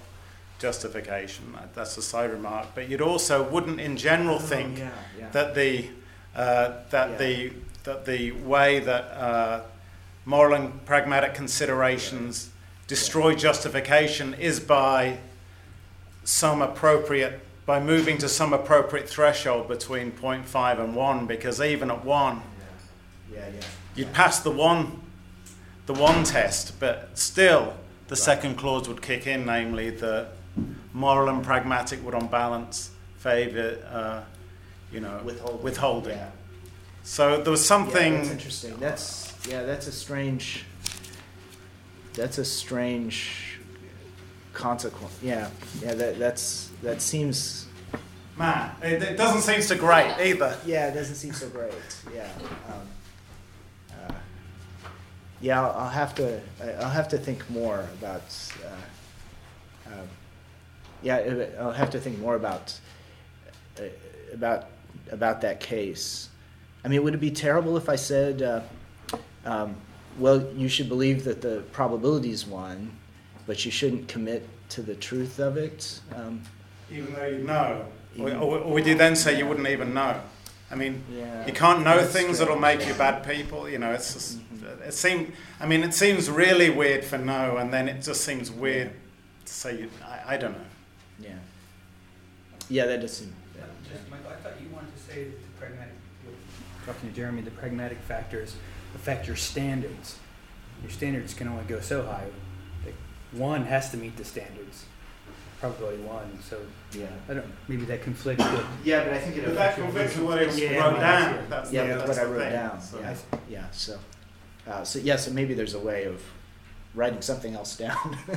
justification. That's a side remark. But you'd also wouldn't, in general, oh, think yeah, yeah. that the uh, that the that the way that uh, moral and pragmatic considerations destroy justification is by some appropriate by moving to some appropriate threshold between 0.5 and 1 because even at 1 yeah, yeah. You'd pass the one, the one test, but still the right. second clause would kick in, namely the moral and pragmatic would, on balance, favour, uh, you know, withholding. withholding. Yeah. So there was something. Yeah, that's interesting. That's yeah. That's a strange. That's a strange consequence. Yeah, yeah. That that's that seems. Man, it, it doesn't seem so great either. Yeah, it doesn't seem so great. Yeah. Um, yeah, I'll, I'll, have to. I'll have to think more about. Uh, um, yeah, I'll have to think more about uh, about about that case. I mean, would it be terrible if I said, uh, um, "Well, you should believe that the probability is one, but you shouldn't commit to the truth of it"? Um, even though you know, or, or, would you then say you wouldn't even know? I mean, yeah, you can't know things that'll make you bad people. You know, it's just, mm-hmm. it seems. I mean, it seems really weird for no, and then it just seems weird to say. I, I don't know. Yeah. Yeah, that does seem. Yeah. Just, Michael, I thought you wanted to say the pragmatic. Talking to Jeremy, the pragmatic factors affect your standards. Your standards can only go so high. That one has to meet the standards probability one. So yeah, I don't. Maybe that conflicts with. Yeah, but I think it. But that conflicts with what I yeah, wrote down. That's yeah, the, what I wrote thing. down. So. Yeah, yeah. So, uh, so yeah. So maybe there's a way of writing something else [LAUGHS] down. [LAUGHS]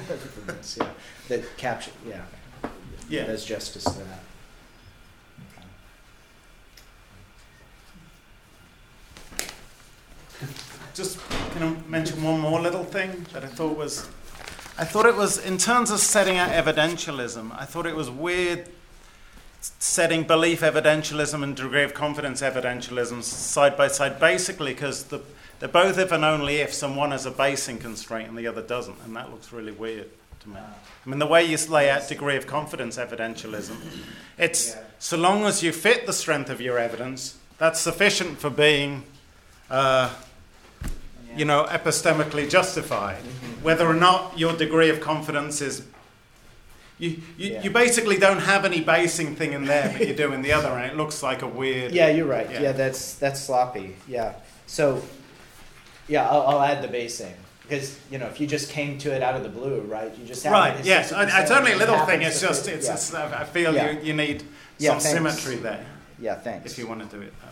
yeah, that capture. Yeah. Yeah. Does justice to that. Just mention one more little thing that I thought was I thought it was, in terms of setting out evidentialism, I thought it was weird setting belief evidentialism and degree of confidence evidentialism side by side, basically because the, they're both if and only ifs, and one has a basing constraint and the other doesn't, and that looks really weird to me. I mean, the way you lay out degree of confidence evidentialism, it's so long as you fit the strength of your evidence, that's sufficient for being. Uh, you know, epistemically justified. Mm-hmm. Whether or not your degree of confidence is. You, you, yeah. you basically don't have any basing thing in there, but you do in the other, and it looks like a weird. Yeah, you're right. Yeah, yeah that's that's sloppy. Yeah. So, yeah, I'll, I'll add the basing because you know if you just came to it out of the blue, right? You just right. Yes, it's only a little thing. It's just it's, yeah. it's I feel you you need some symmetry there. Yeah, thanks. If you want to do it that way.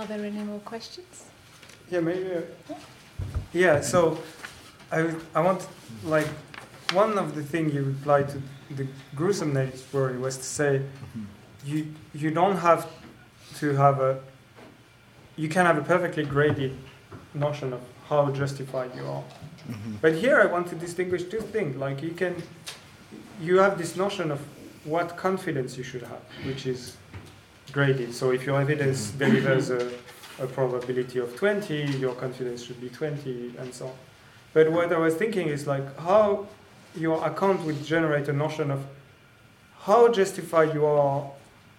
Are there any more questions? Yeah, maybe. Uh, yeah, so I, I want, like, one of the things you replied to the gruesome gruesomeness worry was to say mm-hmm. you, you don't have to have a, you can have a perfectly graded notion of how justified you are. Mm-hmm. But here I want to distinguish two things. Like, you can, you have this notion of what confidence you should have, which is graded. So if your evidence delivers a, a, probability of 20, your confidence should be 20, and so on. But what I was thinking is like how your account would generate a notion of how justified you are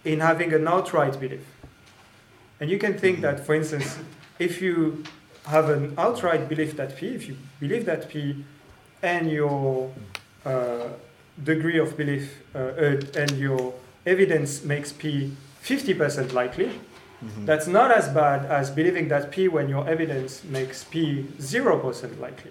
in having an outright belief. And you can think that, for instance, if you have an outright belief that P, if you believe that P and your uh, degree of belief uh, uh, and your evidence makes P 50% likely, Mm-hmm. that's not as bad as believing that P when your evidence makes P 0% likely.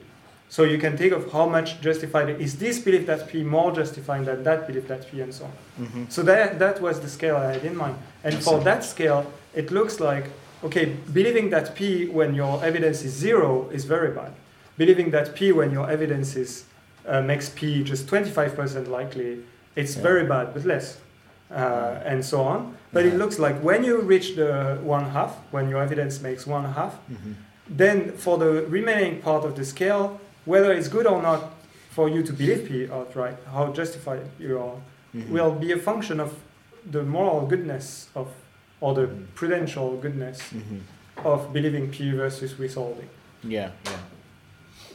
So you can think of how much justified is this belief that P more justifying than that belief that P and so on. Mhm. So that, that was the scale I had in mind. And I for see. that scale, it looks like, okay, believing that P when your evidence is zero is very bad. Believing that P when your evidence is, uh, makes P just 25% likely, it's Yeah. very bad, but less. Uh, and so on. But it looks like when you reach the one half, when your evidence makes one half, Mhm. then for the remaining part of the scale, whether it's good or not for you to believe P outright, how justified you are, Mhm. will be a function of the moral goodness of, or the Mhm. prudential goodness Mhm. of believing P versus withholding. Yeah, yeah.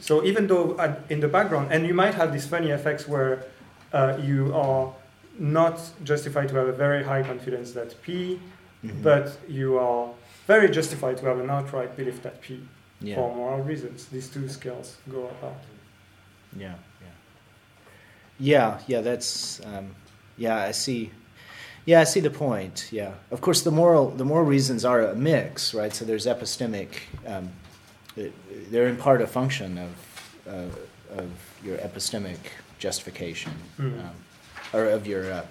So even though at, in the background, and you might have these funny effects where uh, you are not justified to have a very high confidence that P, Mhm. but you are very justified to have an outright belief that P Yeah. for moral reasons. These two scales go apart. Yeah, yeah. Yeah, yeah, that's um, yeah, I see. Yeah, I see the point. Yeah, of course, the moral the moral reasons are a mix, right? So there's epistemic. Um, they're in part a function of uh, of your epistemic justification, um, or of your uh,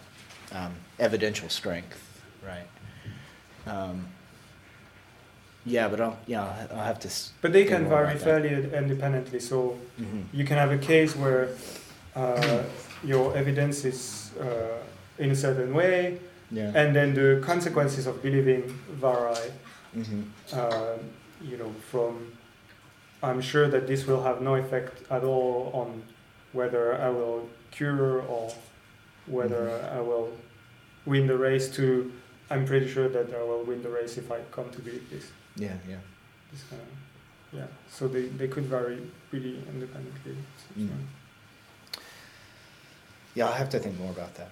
um, evidential strength, right? Um, yeah, but I'll yeah I'll have to. But they can vary fairly independently. So Mhm. you can have a case where uh, your evidence is uh, in a certain way, Yeah. and then the consequences of believing vary. Mhm. Uh, you know, from I'm sure that this will have no effect at all on whether I will cure or whether I will win the race. To I'm pretty sure that I will win the race if I come to believe this. Yeah, yeah. This kind of, yeah. So they, they could vary really independently. So, Mm. Yeah, I'll have to think more about that.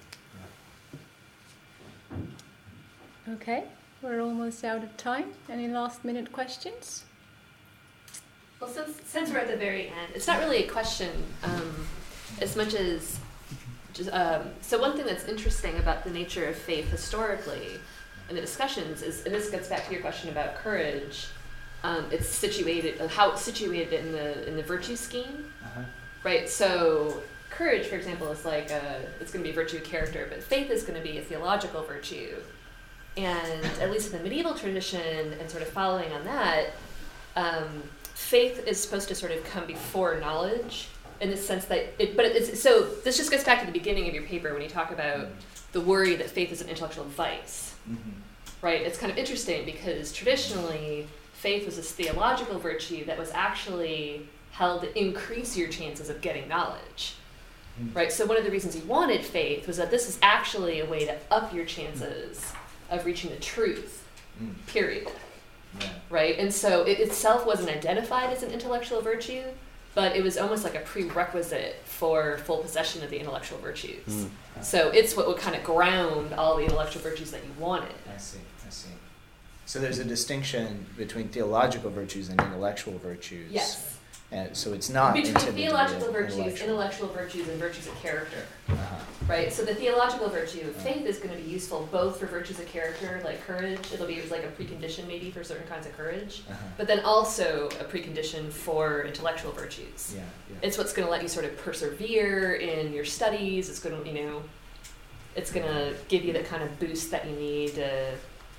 Okay, we're almost out of time. Any last minute questions? Well, since, since we're at the very end, it's not really a question um, as much as just, um, so one thing that's interesting about the nature of faith historically and the discussions is, and this gets back to your question about courage. Um, it's situated, uh, how it's situated in the in the virtue scheme, right? So courage, for example, is like a, it's going to be a virtue of character, but faith is going to be a theological virtue. And at least in the medieval tradition, and sort of following on that, um, faith is supposed to sort of come before knowledge in the sense that it, but it's so this just gets back to the beginning of your paper when you talk about mm-hmm. the worry that faith is an intellectual vice, mm-hmm. right? It's kind of interesting because traditionally faith was this theological virtue that was actually held to increase your chances of getting knowledge. Mm-hmm. Right? So one of the reasons he wanted faith was that this is actually a way to up your chances of reaching the truth. Mm. Period. Right? And so it itself wasn't identified as an intellectual virtue, but it was almost like a prerequisite for full possession of the intellectual virtues. Mm. So it's what would kind of ground all the intellectual virtues that you wanted. I see, I see. So there's a distinction between theological virtues and intellectual virtues. Yes. And so it's not Between intended to be theological virtues, intellectual. intellectual virtues, and virtues of character. Uh-huh. Right? So the theological virtue of faith is going to be useful both for virtues of character, like courage. It'll be like a precondition maybe for certain kinds of courage, Uh-huh. but then also a precondition for intellectual virtues. Yeah, yeah. It's what's going to let you sort of persevere in your studies. It's going to, you know, it's going to give you the kind of boost that you need to,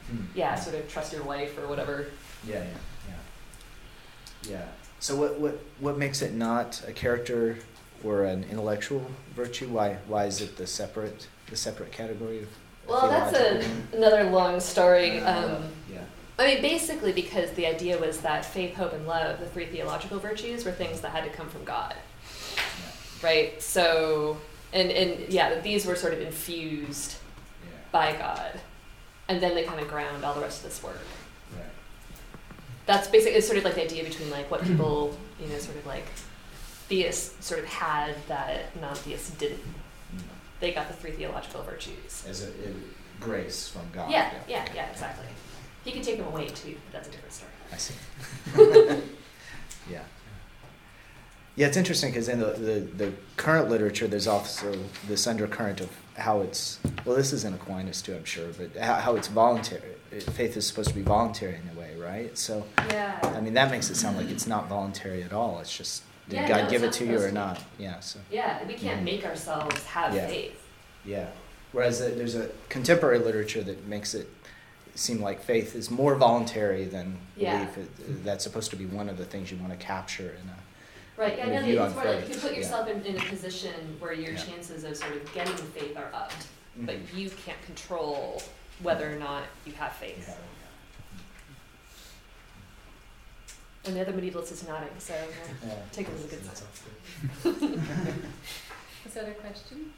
Hmm. yeah, sort of trust your wife or whatever. Yeah, yeah, yeah. Yeah. So what, what, what makes it not a character or an intellectual virtue? Why, why is it the separate, the separate category of Well, that's a, another long story. Uh, Um, yeah. I mean, basically, because the idea was that faith, hope, and love, the three theological virtues, were things that had to come from God. Right? So, and, and yeah, that these were sort of infused by God. And then they kind of ground all the rest of this work. That's basically, it's sort of like the idea between like what people, you know, sort of like theists sort of had that non theists didn't. Mm. They got the three theological virtues. As a, a grace from God. Yeah, yeah, yeah, exactly. He could take them away too, but that's a different story. I see. [LAUGHS] Yeah. Yeah, it's interesting because in the, the, the current literature, there's also this undercurrent of how it's, well, this is in Aquinas too, I'm sure, but how, how it's voluntary. Faith is supposed to be voluntary in a way, right? So, yeah. I mean, that makes it sound like it's not voluntary at all. It's just, did Yeah, God no, give it to you or to. not? Yeah, so. Yeah, we can't make ourselves have Yeah. faith. Yeah. Whereas uh, there's a contemporary literature that makes it seem like faith is more voluntary than Yeah. belief. It, that's supposed to be one of the things you want to capture in a Right, yeah, no, it's more like you put Yeah. yourself in, in a position where your Yeah. chances of sort of getting faith are upped, but Mhm. you can't control whether or not you have faith. Yeah. And the other medievalist is nodding, so uh, Yeah. take it as a good sign. [LAUGHS] Is that a question?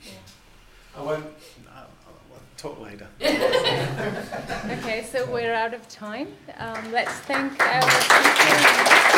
I won't. I'll, I'll talk later. [LAUGHS] [LAUGHS] Okay, so we're out of time. Um, let's thank our speakers.